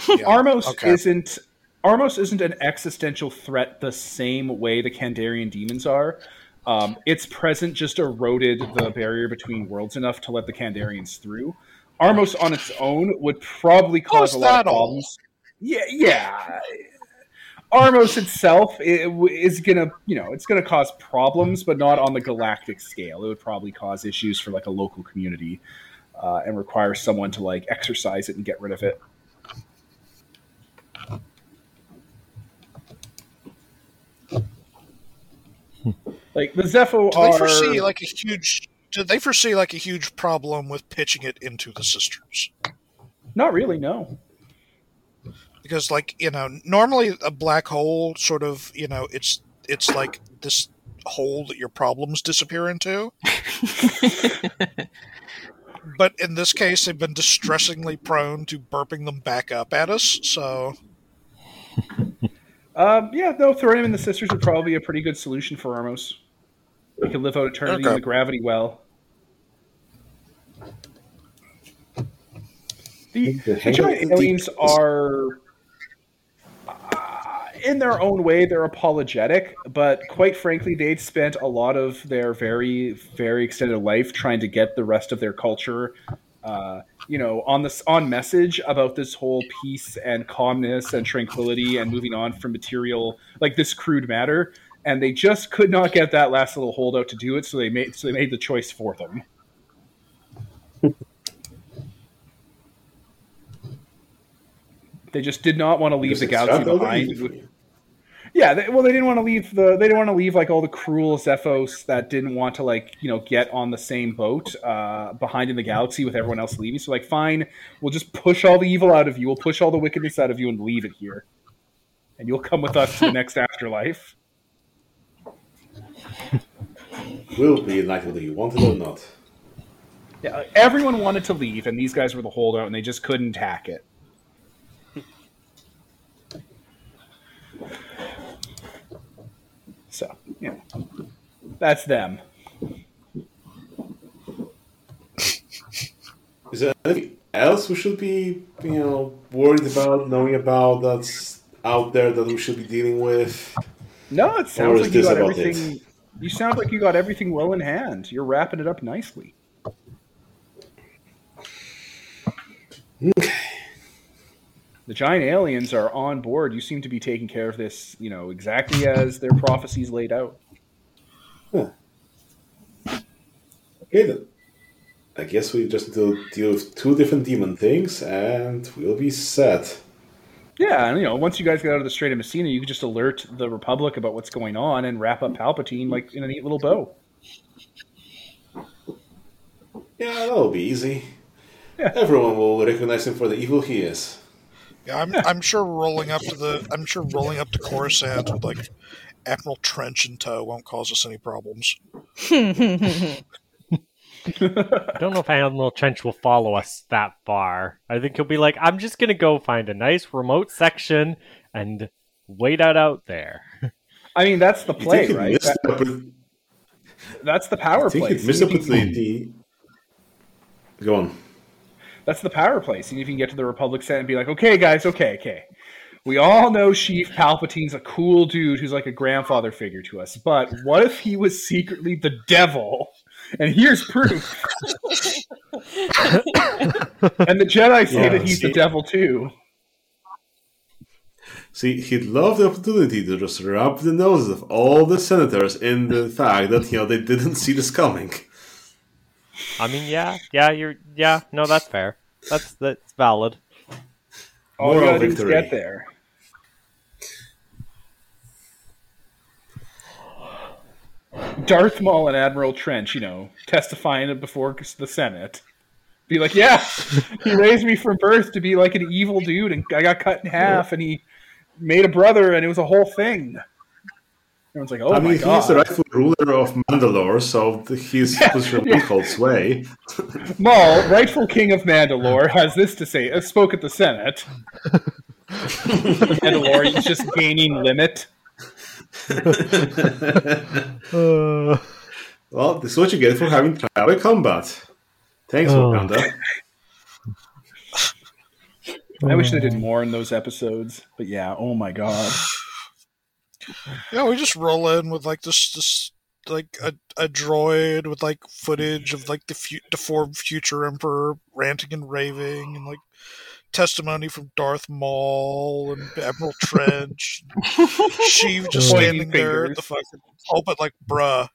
Yeah, Armos okay. isn't Armos isn't an existential threat the same way the Kandarian demons are. Um, its present just eroded the barrier between worlds enough to let the Kandarians through. Armos on its own would probably cause How's a lot that of all? problems. Yeah, yeah. Armos itself is gonna, you know, it's gonna cause problems, but not on the galactic scale. It would probably cause issues for like a local community, uh, and require someone to like exercise it and get rid of it. Like the Zepho Do they are. foresee like a huge? Do they foresee like a huge problem with pitching it into the sisters? Not really, no. because like you know normally a black hole sort of you know it's it's like this hole that your problems disappear into but in this case they've been distressingly prone to burping them back up at us so Um, yeah, no, throwing him in the sisters would probably be a pretty good solution for Armos. He can live out eternity in the gravity well. The, The giant are, uh, in their own way, they're apologetic, but quite frankly, they'd spent a lot of their very, very extended life trying to get the rest of their culture, uh, you know, on this on message about this whole peace and calmness and tranquility and moving on from material like this crude matter, and they just could not get that last little holdout to do it, so they made so they made the choice for them. They just did not want to leave the galaxy behind. Yeah, they, well, they didn't want to leave the. They didn't want to leave like all the cruel Zephos that didn't want to like you know get on the same boat uh, behind in the galaxy with everyone else leaving. So like, fine, we'll just push all the evil out of you. We'll push all the wickedness out of you and leave it here, and you'll come with us to the next afterlife. Will be united whether you want it or not. Yeah, everyone wanted to leave, and these guys were the holdout, and they just couldn't hack it. That's them. Is there anything else we should be, you know, worried about, knowing about that's out there that we should be dealing with? No, it sounds like you got everything. You sound like you got everything well in hand. You're wrapping it up nicely. The giant aliens are on board. You seem to be taking care of this, you know, exactly as their prophecies laid out. Okay then. I guess we just need to deal with two different demon things and we'll be set. Yeah, and you know, once you guys get out of the Strait of Messina, you can just alert the Republic about what's going on and wrap up Palpatine like in a neat little bow. Yeah, that'll be easy. Yeah. Everyone will recognize him for the evil he is. Yeah, I'm, I'm sure rolling up to the I'm sure rolling up to Coruscant with like Admiral Trench in tow won't cause us any problems. I don't know if Admiral Trench will follow us that far. I think he'll be like, I'm just gonna go find a nice remote section and wait out out there. I mean, that's the You play, right? That- up with, that's the power I think play. he missed up with the, the... Go on. That's the power play. See if you can get to the Republic Senate and be like, okay, guys, okay, okay. We all know Chief Palpatine's a cool dude who's like a grandfather figure to us, but what if he was secretly the devil? And here's proof. and the Jedi say Yeah, that he's the devil too. See, he'd love the opportunity to just rub the noses of all the senators in the fact that, you know, they didn't see this coming. I mean, yeah, yeah, you're, yeah, no, that's fair. That's that's valid. All you Moral gotta victory. get there. Darth Maul and Admiral Trench, you know, testifying before the Senate. Be like, yeah, he raised me from birth to be like an evil dude, and I got cut in half, and he made a brother, and it was a whole thing. Everyone's like, oh I my mean, god. he's the rightful ruler of Mandalore, so he's position yeah. will hold sway. Maul, rightful king of Mandalore, has this to say. Uh, spoke at the Senate. Mandalorian is just gaining limit. Well, this is what you get for having trial combat. Thanks, Oh. Wakanda. I wish they did more in those episodes, but yeah, oh my god. Yeah, we just roll in with like this this like a, a droid with like footage of like the fu- deformed future emperor ranting and raving and like testimony from Darth Maul and Admiral Trench. Sheev just Pointing standing there at the fingers. fucking pulpit like bruh.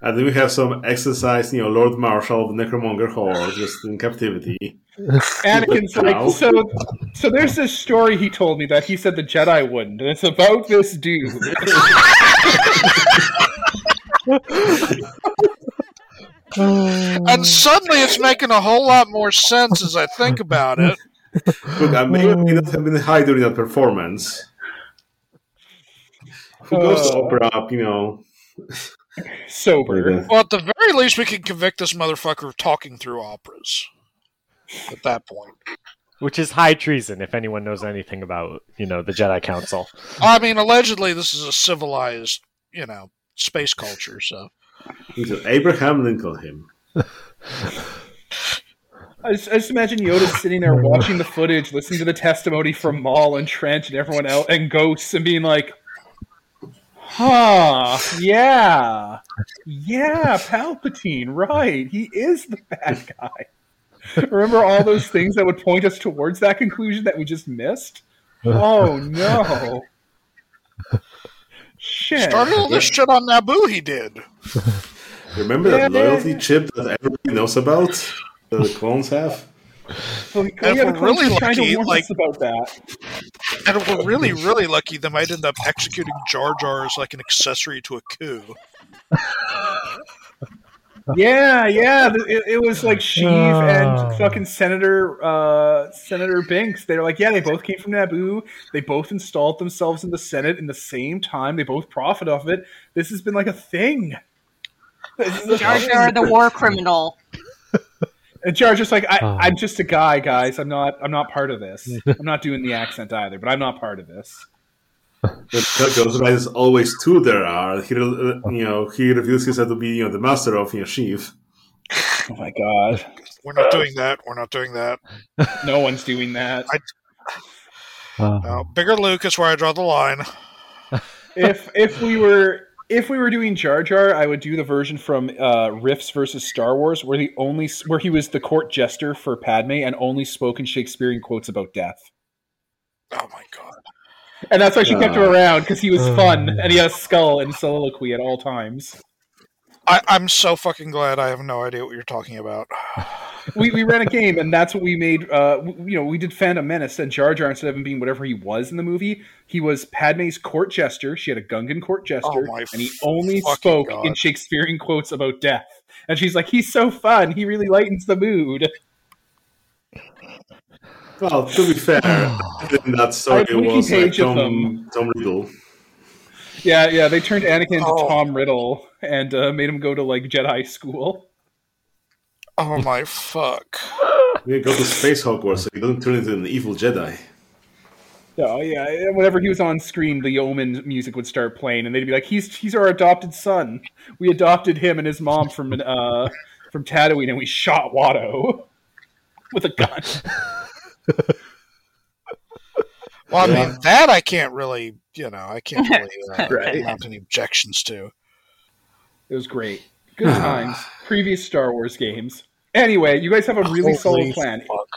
And then we have some exercise, you know, Lord Marshal of the Necromonger Horde just in captivity. Anakin's Wow. like, so so there's this story he told me that he said the Jedi wouldn't, and it's about this dude. And suddenly it's making a whole lot more sense as I think about it. Look, I may or may not have been high during that performance. Who goes to Uh. opera, you know? Sober. Well, at the very least, we can convict this motherfucker of talking through operas. At that point, Which is high treason if anyone knows anything about, you know, the Jedi Council. I mean, allegedly, this is a civilized, you know, space culture. So He's Abraham Lincoln him. I just, I just imagine Yoda sitting there watching the footage, listening to the testimony from Maul and Trench and everyone else and ghosts and being like, Huh, yeah. Yeah, Palpatine, right. He is the bad guy. Remember all those things that would point us towards that conclusion that we just missed? Oh no. Shit. started all this shit on Naboo. He did. Remember that Yeah. loyalty chip that everybody knows about? That the clones have? Oh, And yeah, if the we're really were trying to lucky, like- about that. And we're really, really lucky, they might end up executing Jar Jar as like an accessory to a coup. Yeah, yeah. It, it was like Sheev Oh. and fucking Senator uh, Senator Binks. They're like, yeah, they both came from Naboo. They both installed themselves in the Senate in the same time. They both profit off it. This has been like a thing. This is a Jar. Jar, the war criminal. And Jar just like, I, Oh. I'm just a guy, guys. I'm not. I'm not part of this. I'm not doing the accent either, but I'm not part of this. Because there's always two there are. He, uh, you know, he reveals himself to be, you know, the master of you know, Sheev. Oh my god. We're not doing that. We're not doing that. No one's doing that. Uh, No, bigger Luke is where I draw the line. if if we were if we were doing Jar Jar, I would do the version from uh, Riffs versus Star Wars, where the only where he was the court jester for Padme and only spoke in Shakespearean quotes about death. Oh my god. And that's why she kept him Uh. around because he was fun and he had a skull and soliloquy at all times. I, I'm so fucking glad I have no idea what you're talking about. We, we ran a game and that's what we made. Uh, you know, we did Phantom Menace and Jar Jar instead of him being whatever he was in the movie, he was Padme's court jester. She had a Gungan court jester, Oh and he only spoke God. in Shakespearean quotes about death. And she's like, "He's so fun. He really lightens the mood." Well, to be fair, in that story I have a wiki was like Tom, Tom Riddle. Yeah, yeah. They turned Anakin into Oh. Tom Riddle and uh, made him go to like Jedi school. Oh my fuck. We go to Space Hogwarts so he doesn't turn into an evil Jedi. Oh yeah, whenever he was on screen, the Omen music would start playing, and they'd be like, "He's he's our adopted son. We adopted him and his mom from uh from Tatooine, and we shot Watto with a gun." Well, I Yeah. mean, that I can't really, you know, I can't really uh, Right. mount any objections to. It was great, good times. Previous Star Wars games. Anyway, you guys have a really Holy solid plan. fuck.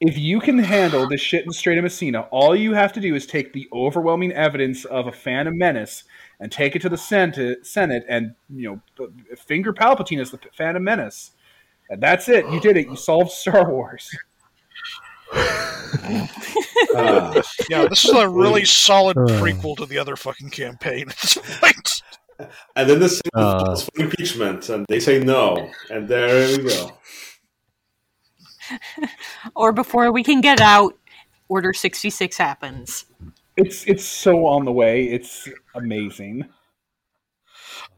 If you can handle this shit in Strait of Messina, all you have to do is take the overwhelming evidence of a Phantom Menace and take it to the Senate, Senate and you know finger Palpatine as the Phantom Menace, and that's it. You did it. You solved Star Wars. Ah, Yeah, this is a really solid prequel to the other fucking campaign at this point. and then the Senate Uh. calls for impeachment, and they say no, and there we go. Or before we can get out, Order 66 happens. It's it's so on the way. It's amazing.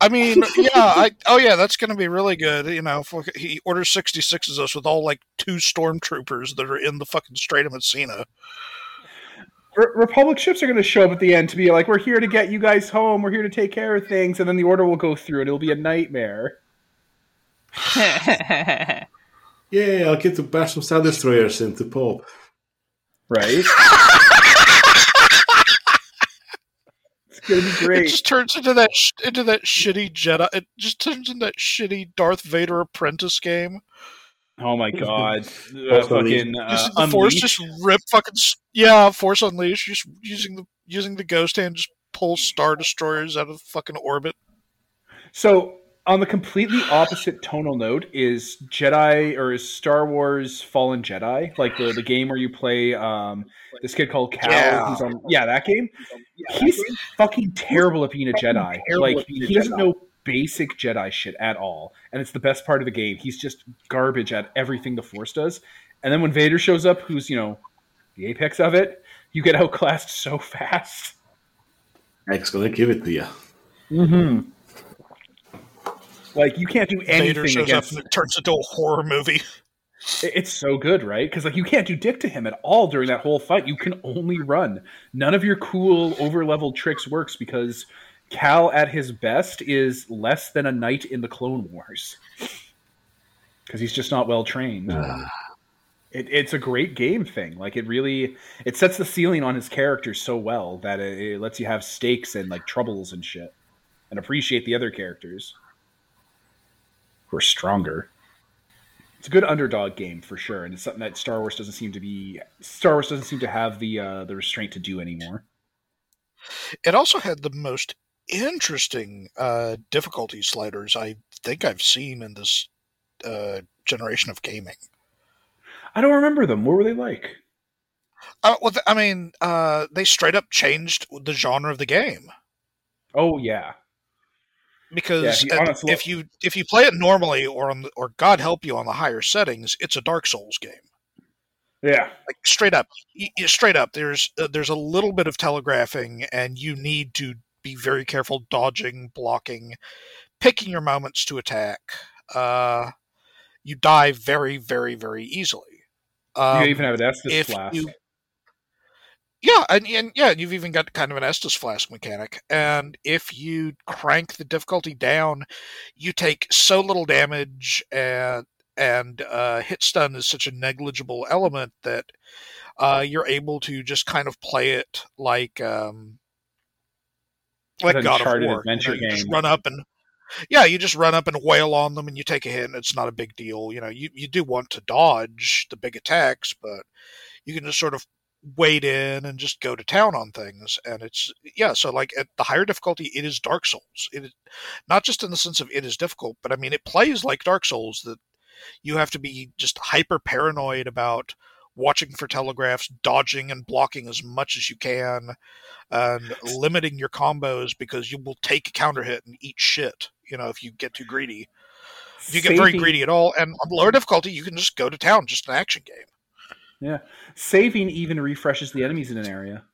I mean, yeah, I oh yeah, that's going to be really good. You know, fuck- he orders 66 is us with all like two stormtroopers that are in the fucking Strait of Messina. Re- Republic ships are going to show up at the end to be like, "We're here to get you guys home. We're here to take care of things," and then the order will go through, and it'll be a nightmare. Yeah, I'll get to bash some Star Destroyers into Pope. Right? it's going to be It just turns into that sh- into that shitty Jedi. It just turns into that shitty Darth Vader apprentice game. Oh my god! Uh, Force fucking uh, the Force just rip fucking yeah, Force Unleashed. Just using the using the Ghost Hand, just pull Star Destroyers out of fucking orbit. So on the completely opposite tonal note is Jedi or is Star Wars Fallen Jedi, like the, the game where you play um, this kid called Cal. Yeah. Who's on, yeah, that game. He's fucking terrible at being a Jedi. Like he doesn't know basic Jedi shit at all, and it's the best part of the game. He's just garbage at everything the Force does. And then when Vader shows up, who's you know the apex of it, you get outclassed so fast. X gonna give it to you. Mm-hmm. Like you can't do anything Vader shows against. up and it turns into a horror movie. It's so good, right? Because like you can't do dick to him at all during that whole fight. You can only run. None of your cool over leveled tricks works because Cal at his best is less than a knight in the Clone Wars. Because he's just not well trained. It, it's a great game thing. Like it really, it sets the ceiling on his character so well that it, it lets you have stakes and like troubles and shit, and appreciate the other characters who are stronger it's a good underdog game for sure, and it's something that Star Wars doesn't seem to be. Star Wars doesn't seem to have the uh, the restraint to do anymore. It also had the most interesting uh, difficulty sliders I think I've seen in this uh, generation of gaming. I don't remember them. What were they like? Uh, well, th- I mean, uh, they straight up changed the genre of the game Oh yeah, because Yeah, if you- if you if you play it normally or on the, or God help you on the higher settings, it's a Dark Souls game. yeah. Like straight up, straight up. There's uh, there's a little bit of telegraphing, and you need to be very careful dodging, blocking, picking your moments to attack. Uh, you die very, very, very easily. you Um, even have an Estus if blast. you Yeah, and, and yeah, you've even got kind of an Estus flask mechanic. And if you crank the difficulty down, you take so little damage, and and uh, hit stun is such a negligible element that uh, you're able to just kind of play it like um, like An God of War. You, adventure know, you just game. run up and yeah, you just run up and wail on them, and you take a hit, and it's not a big deal. You know, you you do want to dodge the big attacks, but you can just sort of wade in and just go to town on things and it's yeah so like at the higher difficulty it is dark souls. It is not just in the sense of it is difficult but i mean it plays like dark souls that you have to be just hyper paranoid about watching for telegraphs dodging and blocking as much as you can and limiting your combos because you will take a counter hit and eat shit you know if you get too greedy. If you get very greedy at all and on lower difficulty you can just go to town just an action game Yeah, saving even refreshes the enemies in an area,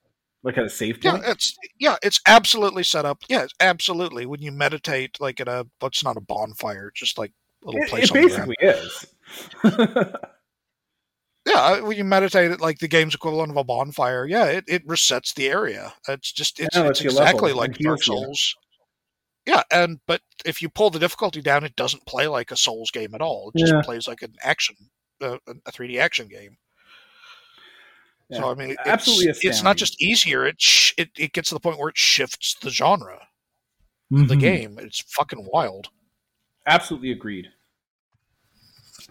like at a save Yeah, it's yeah, it's absolutely set up. Yeah, absolutely. When you meditate, like at a, it's not a bonfire, just like a little It, place. it on the ground. basically is. Yeah, when you meditate at like the game's equivalent of a bonfire, yeah, it, it resets the area. It's just it's, Yeah, it's level exactly and like Dark. Souls. Yeah, and but if you pull the difficulty down, it doesn't play like a Souls game at all. It just Yeah. plays like an action, uh, a 3D action game. So I mean, it's, Absolutely it's not just easier; it, sh- it it gets to the point where it shifts the genre, Mm-hmm. the game. It's fucking wild. Absolutely agreed.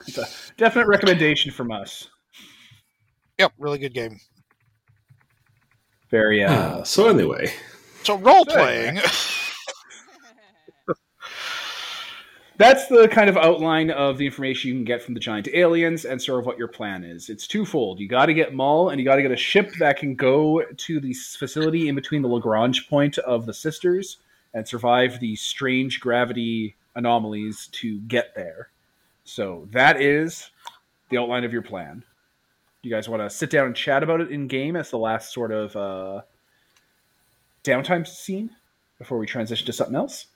It's a definite recommendation from us. Yep, really good game. Very uh, Ah, so anyway, So role So playing. That's the kind of outline of the information you can get from the giant aliens and sort of what your plan is. It's twofold. You got to get Maul, and you got to get a ship that can go to the facility in between the Lagrange point of the sisters and survive the strange gravity anomalies to get there. So that is the outline of your plan. You guys want to sit down and chat about it in game as the last sort of uh, downtime scene before we transition to something else?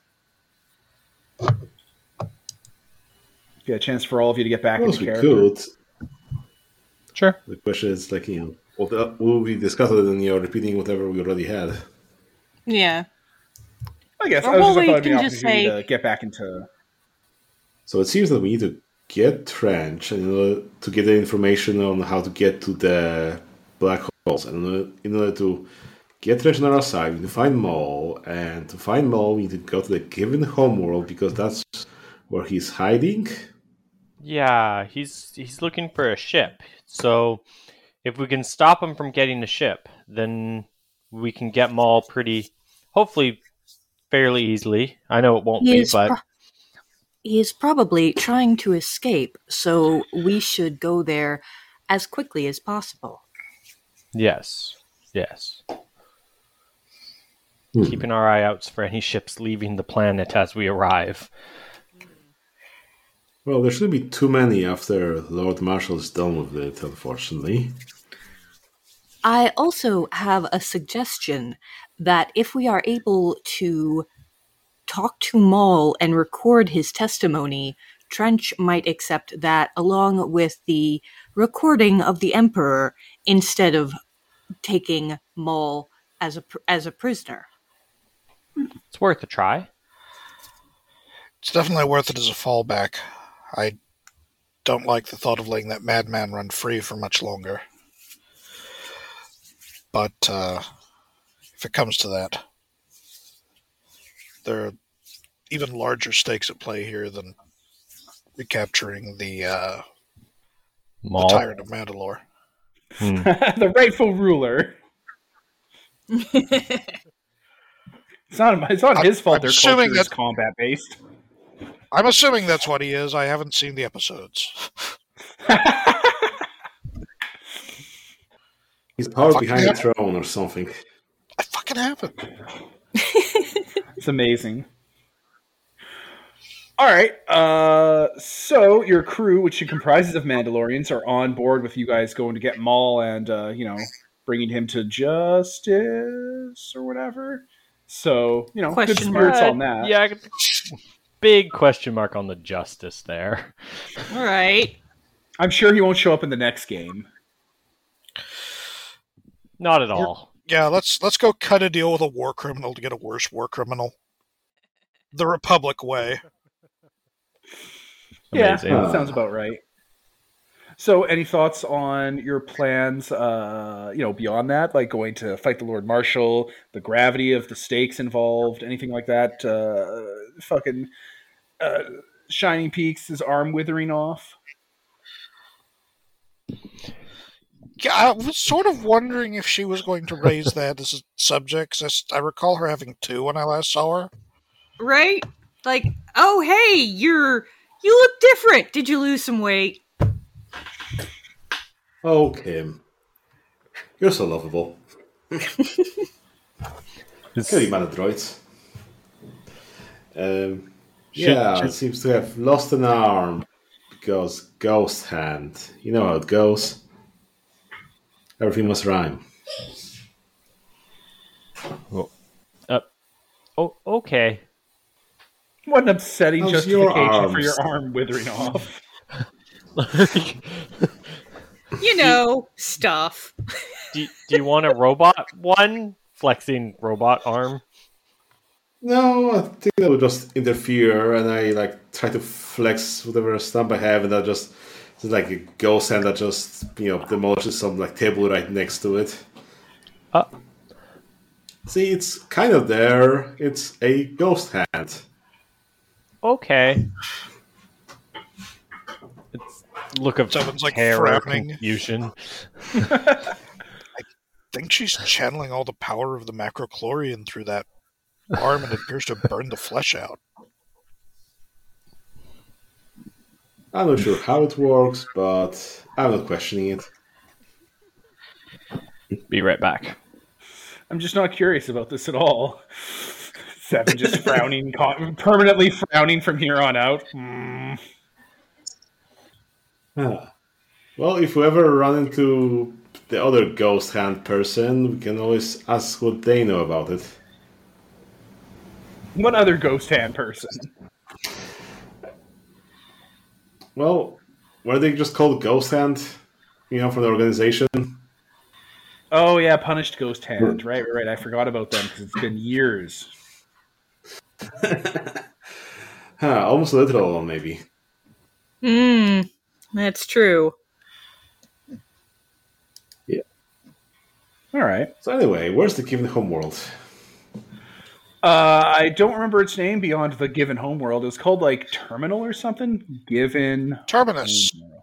Get a chance for all of you to get back well, into we character. could. Sure. The question is like you know, what el- will we discuss it and you're repeating whatever we already had? Yeah. I guess Or I was well, just we thought it'd be an can just opportunity say- to get back into. So it seems that we need to get Trench in order to get the information on how to get to the black holes. And in order, in order to get Trench on our side, we need to find Maul. And to find Maul, we need to go to the given homeworld because that's where he's hiding. Yeah, he's he's looking for a ship. So if we can stop him from getting the ship, then we can get Maul pretty, hopefully, fairly easily. I know it won't He be, but pro- he is probably trying to escape, so we should go there as quickly as possible. yes, yes. Hmm. Keeping our eye out for any ships leaving the planet as we arrive. Well, there shouldn't be too many after Lord Marshal is done with it, unfortunately. I also have a suggestion that if we are able to talk to Maul and record his testimony, Trench might accept that along with the recording of the Emperor instead of taking Maul as a as a prisoner. It's worth a try. It's definitely worth it as a fallback. I don't like the thought of letting that madman run free for much longer. But uh, if it comes to that, there are even larger stakes at play here than recapturing the, uh, the tyrant of Mandalore. Hmm. the rightful ruler. It's not. It's not I'm- his fault. I'm their assuming culture is that- combat based. I'm assuming that's what he is. I haven't seen the episodes. He's powered behind yeah. the throne or something. I fucking haven't. It's amazing. All right. Uh, so your crew, which comprises of Mandalorians, are on board with you guys going to get Maul and uh, you know bringing him to justice or whatever. So you know, good spirits on that. Yeah, big question mark on the justice there. All right. I'm sure he won't show up in the next game. Not at all. Yeah, let's let's go cut a deal with a war criminal to get a worse war criminal. The Republic way. Amazing. Yeah, sounds about right. So, any thoughts on your plans? Uh, you know, beyond that, like going to fight the Lord Marshal, the gravity of the stakes involved, anything like that? Uh, fucking uh, Shining Peaks, his arm withering off. Yeah, I was sort of wondering if she was going to raise that as a subject. 'cause I, I recall her having two when I last saw her. Right? Like, oh hey, you're you look different. Did you lose some weight? Oh, Kim. You're so lovable. Kill you, man of droids. Um, Should- yeah, should- it seems to have lost an arm because ghost hand. You know how it goes. Everything must rhyme. Oh, uh, oh, okay. What an upsetting How's your justification for your arm withering off. You know, stuff. do, do you want a robot one? Flexing robot arm? No, I think that would just interfere, and I like try to flex whatever stump I have, and that just it's like a ghost hand that just you know demolishes some like table right next to it. Uh, See, it's kind of there. It's a ghost hand. okay. It's look of Someone's, like, terror, frowning. confusion. I think she's channeling all the power of the macrochlorian through that arm and it appears to burn the flesh out. I'm not sure how it works, but I'm not questioning it. Be right back. I'm just not curious about this at all. Seven just frowning, permanently frowning from here on out. Hmm. Ah. Well, if we ever run into the other ghost hand person, we can always ask what they know about it. What other ghost hand person? Well, were they just called ghost hand? You know, for the organization. Oh yeah, punished ghost hand. Right, right, right. I forgot about them because it's been years. Huh, almost a literal one, maybe. Hmm, that's true. Yeah. All right. So anyway, where's the Givin homeworld? Uh, I don't remember its name beyond the Givin Homeworld. It was called like Terminal or something. Givin Terminus. Homeworld.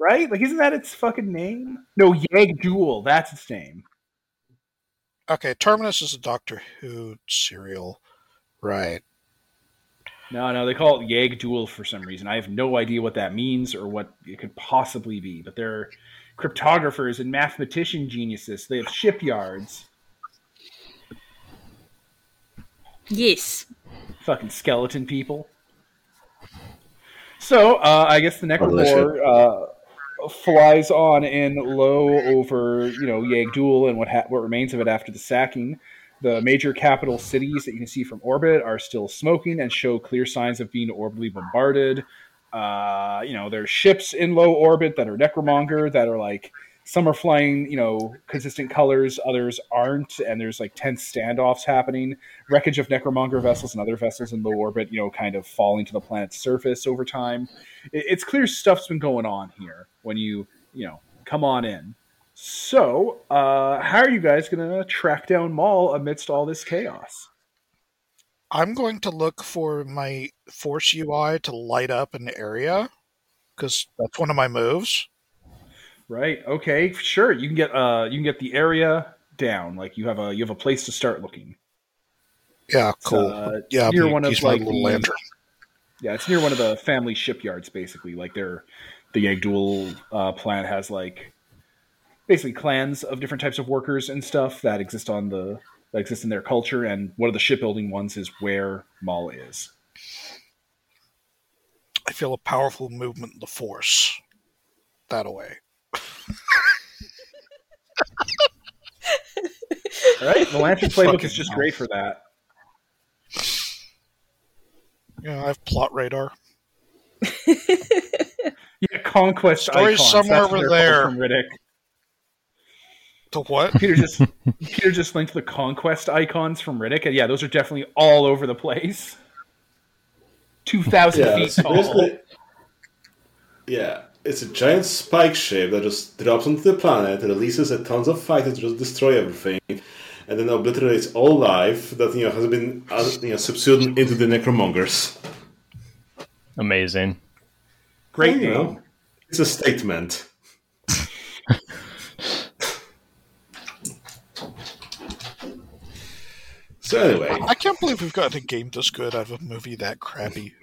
Right? Like, isn't that its fucking name? No, Yag'Dhul. That's its name. Okay, Terminus is a Doctor Who serial. Right. No, no, they call it Yag'Dhul for some reason. I have no idea what that means or what it could possibly be. But they're cryptographers and mathematician geniuses. They have shipyards. Yes. fucking skeleton people. So uh, I guess the Delicious. Necromore uh, flies on in low over you know Yag'Dhul and what ha- what remains of it after the sacking. The major capital cities that you can see from orbit are still smoking and show clear signs of being orbitally bombarded. Uh, you know, there's ships in low orbit that are Necromonger that are like some are flying, you know, consistent colors, others aren't, and there's like tense standoffs happening wreckage of necromonger vessels and other vessels in low orbit, you know, kind of falling to the planet's surface over time. It's clear stuff's been going on here when you, you know, come on in. So, uh, how are you guys going to track down Maul amidst all this chaos? I'm going to look for my Force UI to light up an area because that's one of my moves. Right? Okay, sure. You can get uh, you can get the area down. Like you have a you have a place to start looking. Yeah, cool. uh, yeah, near one of, like, little the- lantern. Yeah, it's near one of the family shipyards, basically. Like they're the Yag'Dhul uh, plant has like basically clans of different types of workers and stuff that exist on the that exist in their culture, and one of the shipbuilding ones is where Maul is. I feel a powerful movement in the Force. That away. All right, the Lantern playbook is just hell. great for that. Yeah, I have plot radar. Yeah, conquest Story's icons. somewhere over there. From Riddick. To what? Peter just Peter just linked the conquest icons from Riddick, and yeah, those are definitely all over the place. Two thousand Yeah, feet tall. basically, yeah, it's a giant spike ship that just drops onto the planet, releases a tons of fighters to just destroy everything, and then obliterates all life that you know has been uh, you know subsumed into the necromongers. Amazing. Great You know, it's a statement. So anyway, I can't believe we've gotten a game this good out of a movie that crappy.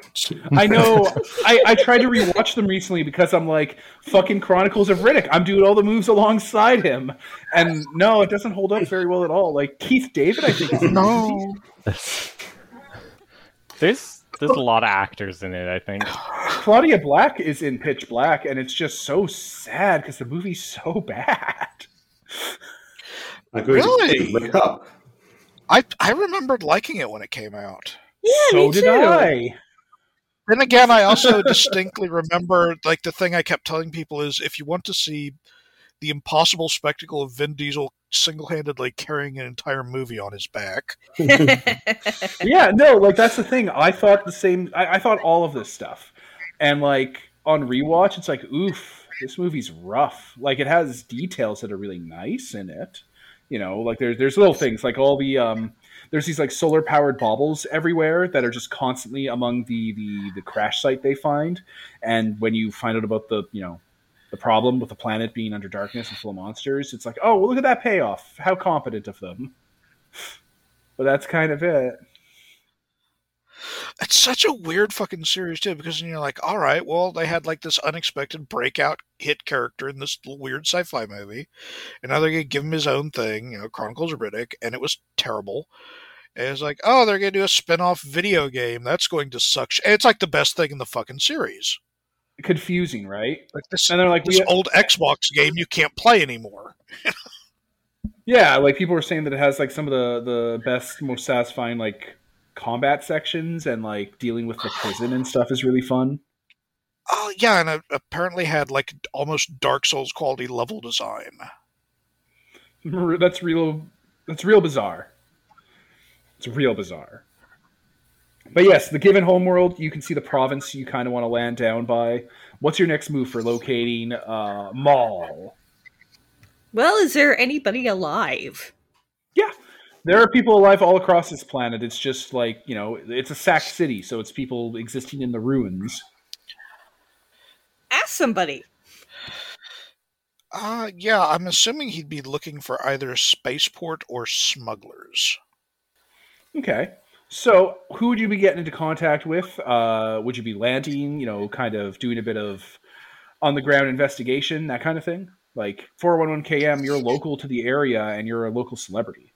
I know. I, I tried to rewatch them recently because I'm like, fucking Chronicles of Riddick. I'm doing all the moves alongside him, and no, it doesn't hold up very well at all. Like Keith David, I think. no. in. There's there's a lot of actors in it. I think. Claudia Black is in Pitch Black, and it's just so sad because the movie's so bad. I'm Really? look up. I I remembered liking it when it came out. Yeah, so me did too. I. Then again, I also distinctly remember like the thing I kept telling people is if you want to see the impossible spectacle of Vin Diesel single-handedly carrying an entire movie on his back. yeah, no, like that's the thing. I thought the same. I, I thought all of this stuff, and like on rewatch, it's like, oof, this movie's rough. Like it has details that are really nice in it. You know, like there's there's little things like all the um, there's these like solar powered baubles everywhere that are just constantly among the the the crash site they find, and when you find out about the you know the problem with the planet being under darkness and full of monsters, it's like, oh, well, look at that payoff. How competent of them. But that's kind of it. It's such a weird fucking series too, because you're like, all right, well, they had like this unexpected breakout hit character in this little weird sci-fi movie, and now they're gonna give him his own thing, you know, Chronicles of Riddick, and it was terrible. And it's like, oh, they're gonna do a spin-off video game that's going to suck. Sh-. and It's like the best thing in the fucking series. confusing, right? Like this, And they're like, this old Xbox game you can't play anymore. yeah, like people were saying that it has like some of the the best, most satisfying like combat sections, and like dealing with the prison and stuff is really fun. Oh yeah, and it apparently had like almost Dark Souls quality level design. That's real. That's real bizarre. It's real bizarre. But yes, the Givin homeworld, you can see the province you kind of want to land down by. What's your next move for locating uh, Maul? well, is there anybody alive? Yeah, there are people alive all across this planet. It's just like you know, it's a sacked city, so it's people existing in the ruins. Ask somebody. Uh yeah, I'm assuming he'd be looking for either spaceport or smugglers. Okay. So, who would you be getting into contact with? Uh, would you be landing, you know, kind of doing a bit of on the ground investigation, that kind of thing? Like 411KM, you're local to the area and you're a local celebrity.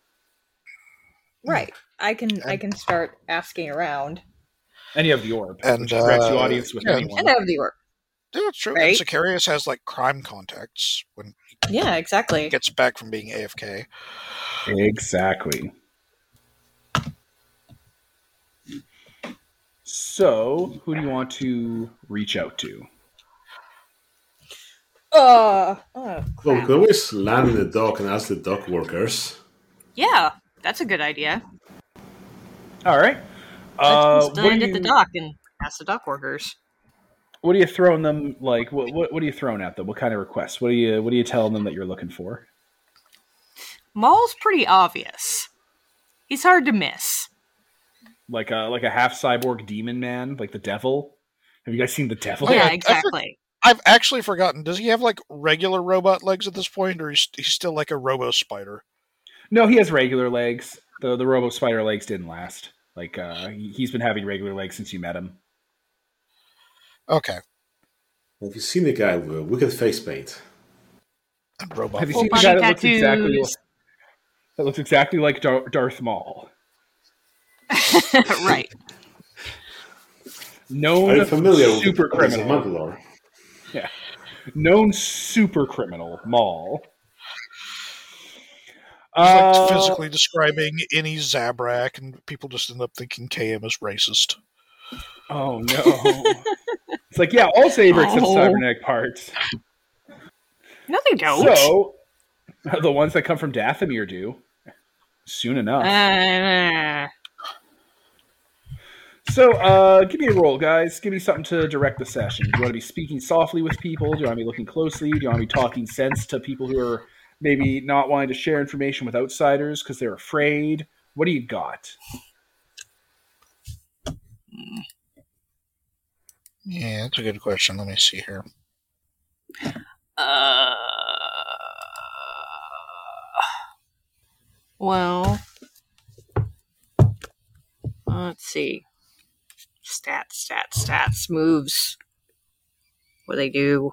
Right. I can I can start asking around. And you have the orb, And, which grabs you uh, audience with yeah, anyone. And I have the orb. Yeah, it's true. Right. And Sicarius has like crime contacts when Yeah, he exactly. gets back from being AFK. Exactly. So, who do you want to reach out to? Uh, oh, Well, we crap. could always land in the dock and ask the dock workers. Yeah, that's a good idea. All right. Let's Uh, just land you, at the dock and ask the dock workers. what are you throwing them like? What, what what are you throwing at them? What kind of requests? What are you what are you telling them that you're looking for? Maul's pretty obvious. He's hard to miss. Like a like a half cyborg demon man, like the devil. Have you guys seen the devil? Oh, yeah, yeah, I for- exactly. I've actually forgotten. Does he have like regular robot legs at this point, or he's, he's still like a robo spider? No, he has regular legs. The the Robo Spider legs didn't last. Like uh, he- he's been having regular legs since you met him. Okay, Have you seen the guy with a wicked face paint? and robot. Have you Full seen the body guy that looks exactly tattoos. that looks exactly like Dar- Darth Maul? right. Known Are you familiar super the Prince of criminal. Mandalore? Known super criminal Maul. He's like Uh, physically describing any Zabrak, and people just end up thinking KM is racist. Oh no! it's like yeah, all sabers have Oh. cybernetic parts. No, they don't. So, the ones that come from Dathomir do. Soon enough. Uh, So, uh, give me a roll, guys. Give me something to direct the session. Do you want to be speaking softly with people? Do you want to be looking closely? Do you want to be talking sense to people who are maybe not wanting to share information with outsiders because they're afraid? What do you got? Yeah, that's a good question. Let me see here. uh, well, let's see. Stats, stats, stats, moves. What do they do.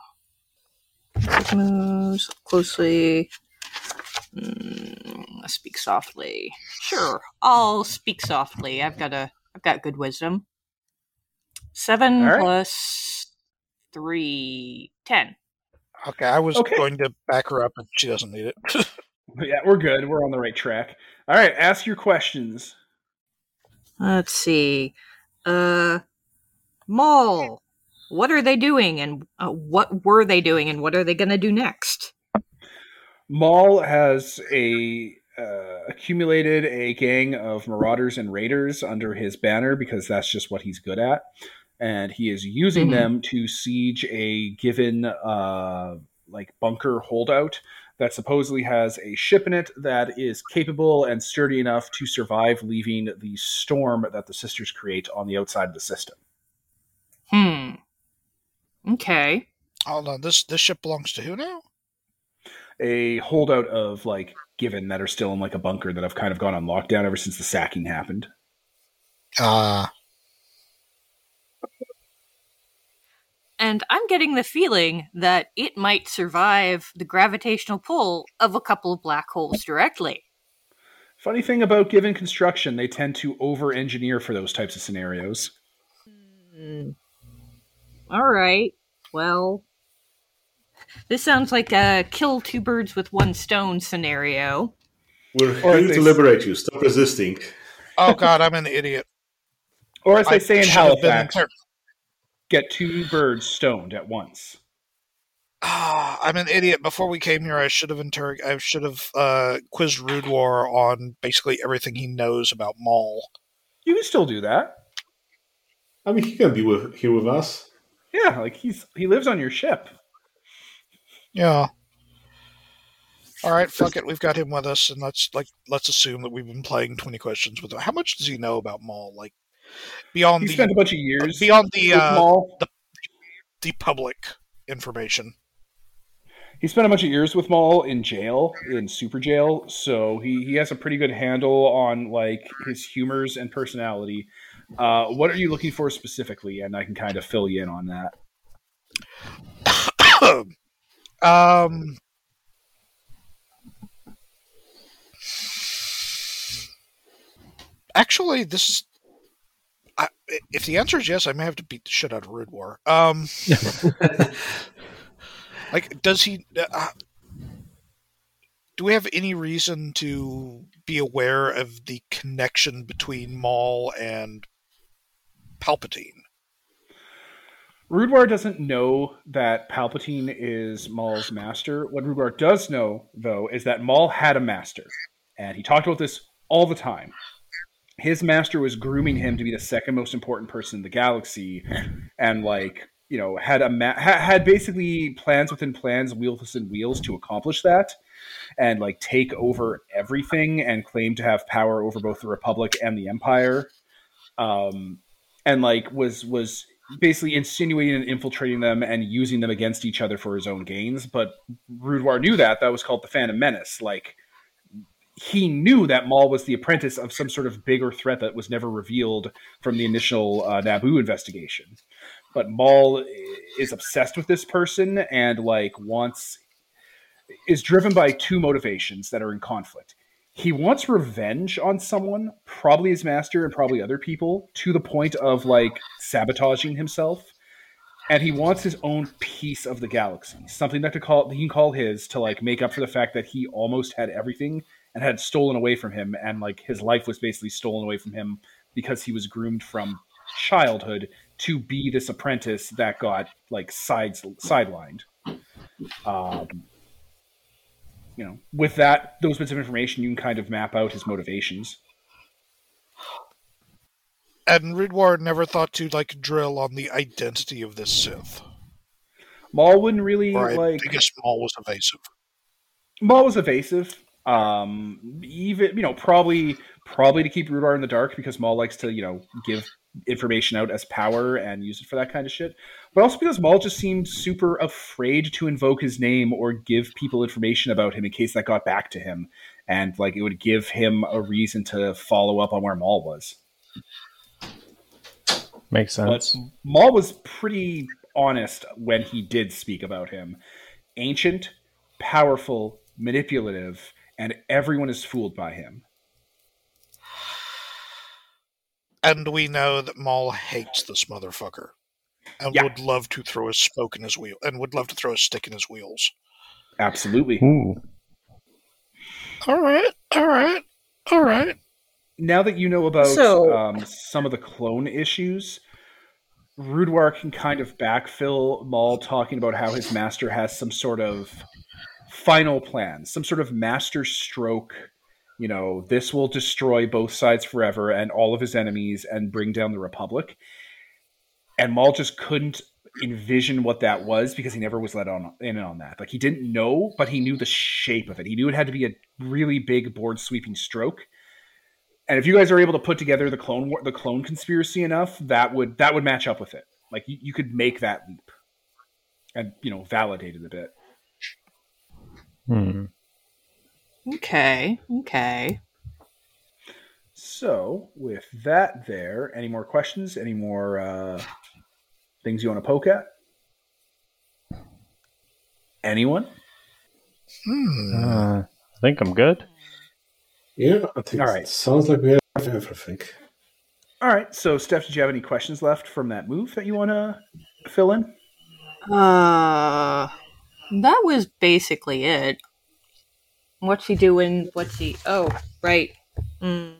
Moves closely. Mm, speak softly. Sure, I'll speak softly. I've got a, I've got good wisdom. Seven All right. plus three, ten. Okay, I was Okay. going to back her up, but she doesn't need it. Yeah, we're good. We're on the right track. All right, ask your questions. Let's see. Uh, Maul. What are they doing, and uh, what were they doing, and what are they going to do next? Maul has a uh, accumulated a gang of marauders and raiders under his banner because that's just what he's good at, and he is using Mhm. them to siege a Givin uh, like bunker holdout that supposedly has a ship in it that is capable and sturdy enough to survive leaving the storm that the sisters create on the outside of the system. Hmm. Okay. Hold on, this this ship belongs to who now? A holdout of like Givin that are still in like a bunker that have kind of gone on lockdown ever since the sacking happened. Ah, And I'm getting the feeling that it might survive the gravitational pull of a couple of black holes directly. Funny thing about Givin construction, they tend to over engineer for those types of scenarios. Hmm. All right. Well, this sounds like a kill two birds with one stone scenario. We're Or here to liberate you. Stop resisting. oh God, I'm an idiot. Or as they I say in should Halifax, inter- get two birds stoned at once. Ah, I'm an idiot. Before we came here, I should have interrog- I should have uh, quizzed Rude War on basically everything he knows about Maul. You can still do that. I mean, he can be with, here with us. Yeah, like he's he lives on your ship. Yeah. All right, fuck it. We've got him with us, and let's like let's assume that we've been playing twenty questions with him. How much does he know about Maul? Like beyond He the spent a bunch of years beyond the with uh, Maul. the public information. He spent a bunch of years with Maul in jail, in super jail, so he, he has a pretty good handle on like his humors and personality. Uh, what are you looking for specifically? And I can kind of fill you in on that. um. Actually, this is. I, if the answer is yes, I may have to beat the shit out of Rude War. Um, like, does he? Uh, do we have any reason to be aware of the connection between Maul and Palpatine? Rudwar doesn't know that Palpatine is Maul's master. What Rudwar does know, though, is that Maul had a master, and he talked about this all the time. His master was grooming him to be the second most important person in the galaxy, and like you know had a ma- ha- had basically plans within plans, wheels within wheels to accomplish that, and like take over everything and claim to have power over both the Republic and the Empire. Um, and like was was basically insinuating and infiltrating them and using them against each other for his own gains. But Rudwar knew that. That was called the Phantom Menace. Like he knew that Maul was the apprentice of some sort of bigger threat that was never revealed from the initial uh, Naboo investigation. But Maul is obsessed with this person and like wants is driven by two motivations that are in conflict. He wants revenge on someone, probably his master and probably other people, to the point of like sabotaging himself. And he wants his own piece of the galaxy, something that to call he can call his to like make up for the fact that he almost had everything and had stolen away from him, and like his life was basically stolen away from him because he was groomed from childhood to be this apprentice that got like sides sidelined. Um, you know, with that those bits of information, you can kind of map out his motivations. And Ridwar never thought to like drill on the identity of this Sith. Maul wouldn't really Or I, like. I guess Maul was evasive. Maul was evasive. Um, even you know, probably probably to keep Rudar in the dark because Maul likes to you know give information out as power and use it for that kind of shit. But also because Maul just seemed super afraid to invoke his name or give people information about him in case that got back to him, and like it would give him a reason to follow up on where Maul was. Makes But sense. Maul was pretty honest when he did speak about him. Ancient, powerful, manipulative, and everyone is fooled by him. And we know that Maul hates this motherfucker. And Yeah. would love to throw a spoke in his wheel and would love to throw a stick in his wheels. Absolutely. Ooh. Alright, alright, alright. Now that you know about So- um, some of the clone issues, Rudwar can kind of backfill Maul talking about how his master has some sort of final plan, some sort of master stroke. You know, this will destroy both sides forever and all of his enemies and bring down the Republic. And Maul just couldn't envision what that was because he never was let on in on that. Like he didn't know, but he knew the shape of it. He knew it had to be a really big board sweeping stroke. And if you guys are able to put together the clone war, the clone conspiracy enough, that would that would match up with it. Like you, you could make that leap, and you know validate it a bit. Hmm. Okay, okay. So with that, there, any more questions? Any more uh, things you want to poke at? Anyone? Hmm. Uh, I think I'm good. Yeah, I think All right. sounds like we have everything. All right. So Steph, did you have any questions left from that move that you want to fill in? Uh, that was basically it. What's he doing? What's he? Oh, right. Mm.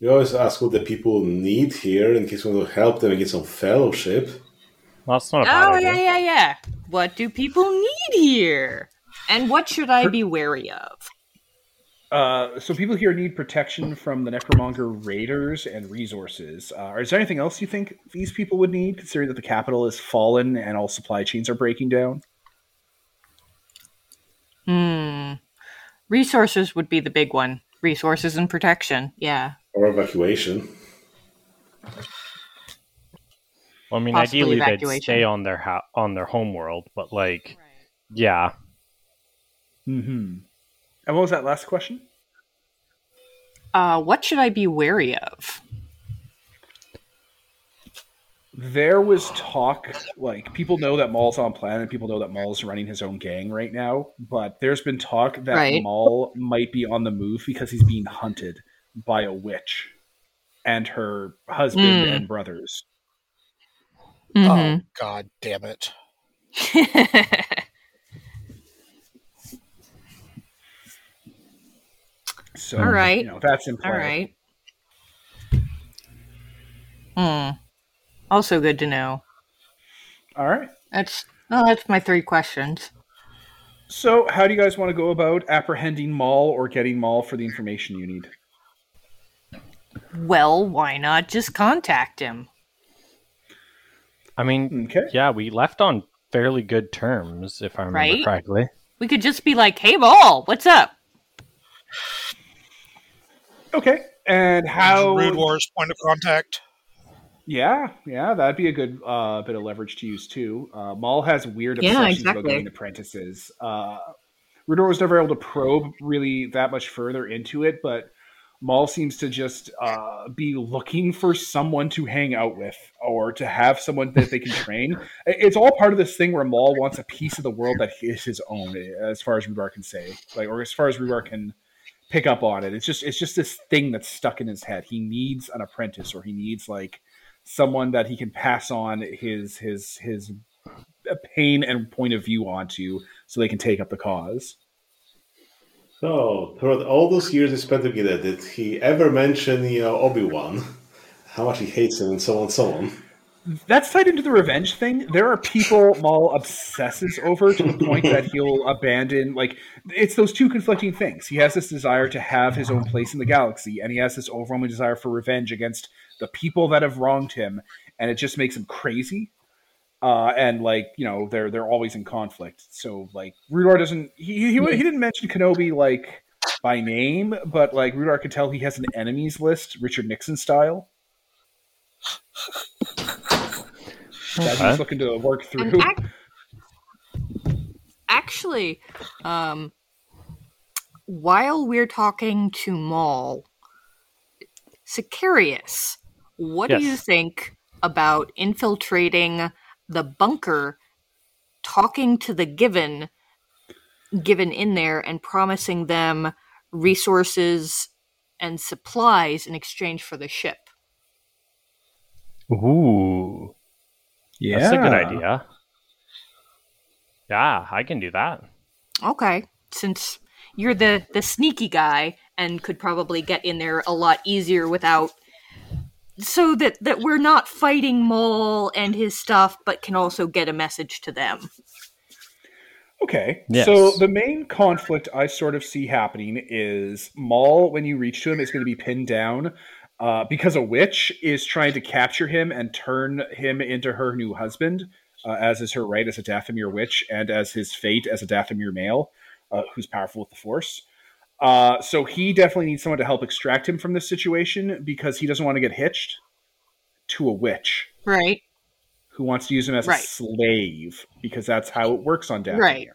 We always ask what the people need here in case we want to help them and get some fellowship. That's not a bad Oh idea. yeah, yeah, yeah. What do people need here? And what should I be wary of? Uh, so people here need protection from the Necromonger raiders and resources. Uh, is there anything else you think these people would need, considering that the capital is fallen and all supply chains are breaking down? Hmm. Resources would be the big one. Resources and protection. Yeah. Or evacuation. Well, I mean, Possibly ideally they'd evacuation. stay on their ho- on their home world, but like, yeah, Mm-hmm. And what was that last question? Uh, what should I be wary of? There was talk, like people know that Maul's on plan, and people know that Maul's running his own gang right now. But there's been talk that Right. Maul might be on the move because he's being hunted by a witch and her husband Mm. and brothers. Oh, god damn it. So, All right. you know, that's in play. All right. Hmm. Also good to know. All right. That's oh, that's my three questions. So, how do you guys want to go about apprehending Maul or getting Maul for the information you need? Well, why not just contact him? I mean, Okay. yeah, we left on fairly good terms, if I remember Right? correctly. We could just be like, "Hey, Ball, what's up?" Okay. And how? Rude War's point of contact. Yeah, yeah, that'd be a good uh, bit of leverage to use too. Uh, Maul has weird Yeah, obsessions about getting apprentices. Uh, Rudor was never able to probe really that much further into it, but Maul seems to just uh, be looking for someone to hang out with or to have someone that they can train. It's all part of this thing where Maul wants a piece of the world that is his own, as far as Rudar can say, like, or as far as Rudar can pick up on it. It's just it's just this thing that's stuck in his head. He needs an apprentice, or he needs like someone that he can pass on his his his pain and point of view onto, so they can take up the cause. So, throughout all those years he spent together, did he ever mention, you know, Obi Wan? How much he hates him and so on and so on. That's tied into the revenge thing. There are people Maul obsesses over to the point that he'll abandon. Like it's those two conflicting things. He has this desire to have his own place in the galaxy, and he has this overwhelming desire for revenge against the people that have wronged him, and it just makes him crazy. Uh, and like you know, they're they're always in conflict. So like Rudar doesn't he he, he didn't mention Kenobi like by name, but like Rudar could tell he has an enemies list, Richard Nixon style. That Okay. he's looking to work through. Ac- actually, um, while we're talking to Maul, Sicarius, what do you think about infiltrating the bunker, talking to the Givin, Givin in there, and promising them resources and supplies in exchange for the ship? Ooh, yeah, that's a good idea. Yeah, I can do that. Okay, since you're the the sneaky guy and could probably get in there a lot easier without so that that we're not fighting Maul and his stuff but can also get a message to them. Okay. Yes. So the main conflict I sort of see happening is Maul, when you reach to him, is going to be pinned down uh, because a witch is trying to capture him and turn him into her new husband, uh, as is her right as a Dathomir witch and as his fate as a Dathomir male, uh, who's powerful with the Force. Uh, so he definitely needs someone to help extract him from this situation because he doesn't want to get hitched to a witch Right. who wants to use him as Right. a slave because that's how it works on Dathomir. Right.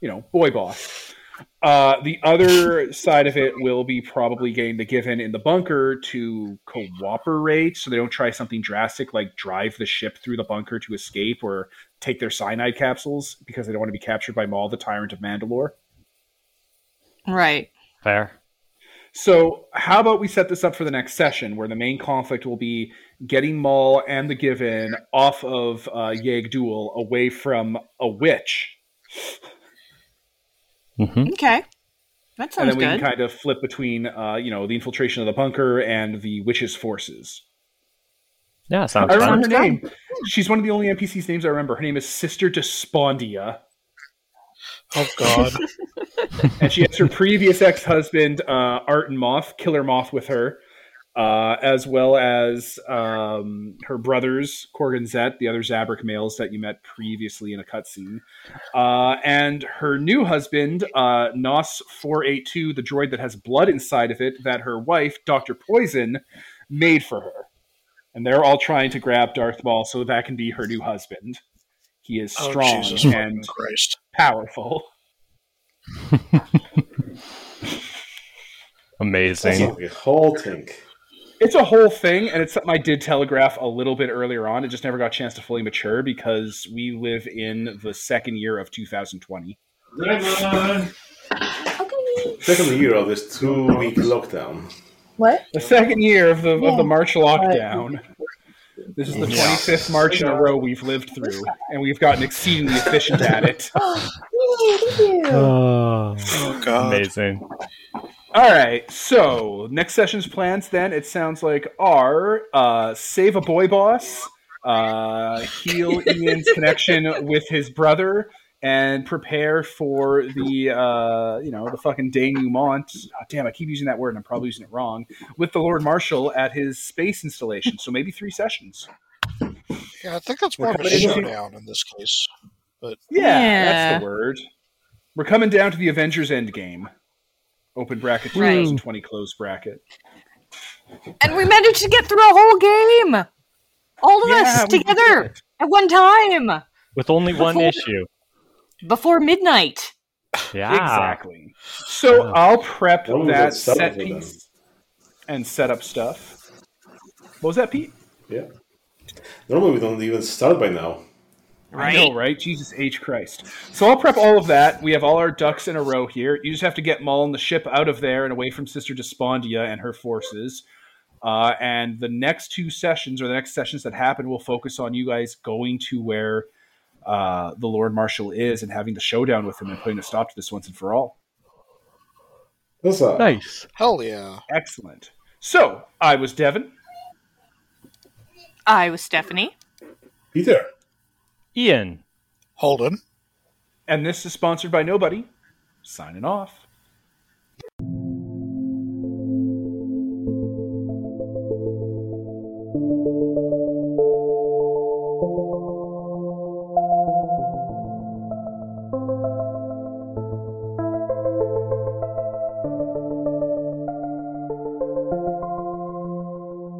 You know, boy boss. Uh, the other side of it will be probably getting the Givin in the bunker to cooperate so they don't try something drastic like drive the ship through the bunker to escape or take their cyanide capsules because they don't want to be captured by Maul, the tyrant of Mandalore. Right. Fair. So, how about we set this up for the next session, where the main conflict will be getting Maul and the Givin off of uh, Yag'Dhul away from a witch, Mm-hmm. Okay. That sounds good. and then we good. can kind of flip between, uh, you know, the infiltration of the bunker and the witch's forces. Yeah, sounds I remember fun. her name. She's one of the only NPCs names I remember. Her name is Sister Despondia, Oh God. and she has her previous ex-husband uh, and Moth, Killer Moth, with her, uh, as well as um, her brothers Korgan Zet, the other Zabrak males that you met previously in a cutscene, uh, and her new husband uh, Nos four eight two, the droid that has blood inside of it that her wife Doctor Poison made for her, and they're all trying to grab Darth Maul so that can be her new husband. He is Oh, strong Jesus and Christ. powerful. Amazing. like a whole thing. It's a whole thing, and it's something I did telegraph a little bit earlier on. It just never got a chance to fully mature because we live in the second year of 2020. Second year of this two-week lockdown. What? The second year of the of the March lockdown. This is the 25th March in a row we've lived through, and we've gotten exceedingly efficient at it. Yay, thank you. Oh, Oh God. amazing. All right, so next session's plans then it sounds like are uh, save a boy boss, uh, heal Ian's connection with his brother, and prepare for the uh, you know the fucking denouement. Oh, damn, I keep using that word and I'm probably using it wrong. With the Lord Marshal at his space installation, so maybe three sessions. Yeah, I think that's more of a showdown in this case. Yeah, Yeah. that's the word. We're coming down to the Avengers Endgame. Open bracket Right. 2020 close bracket. and we managed to get through a whole game. All of Yeah, us together at one time With only one issue. before midnight. Yeah. Exactly. So I'll prep That that set piece and set up stuff. What was that, Pete? Yeah. Normally we don't even start by now. I know, right? Jesus H. Christ. So I'll prep all of that. We have all our ducks in a row here. You just have to get Maul and the ship out of there and away from Sister Despondia and her forces. Uh, and the next two sessions, or the next sessions that happen, will focus on you guys going to where uh, the Lord Marshal is and having the showdown with him and putting a stop to this once and for all. That's a Nice. Hell yeah. Excellent. So I was Devin. I was Stephanie. Peter. Ian. Holden. And this is sponsored by Nobody. Signing off.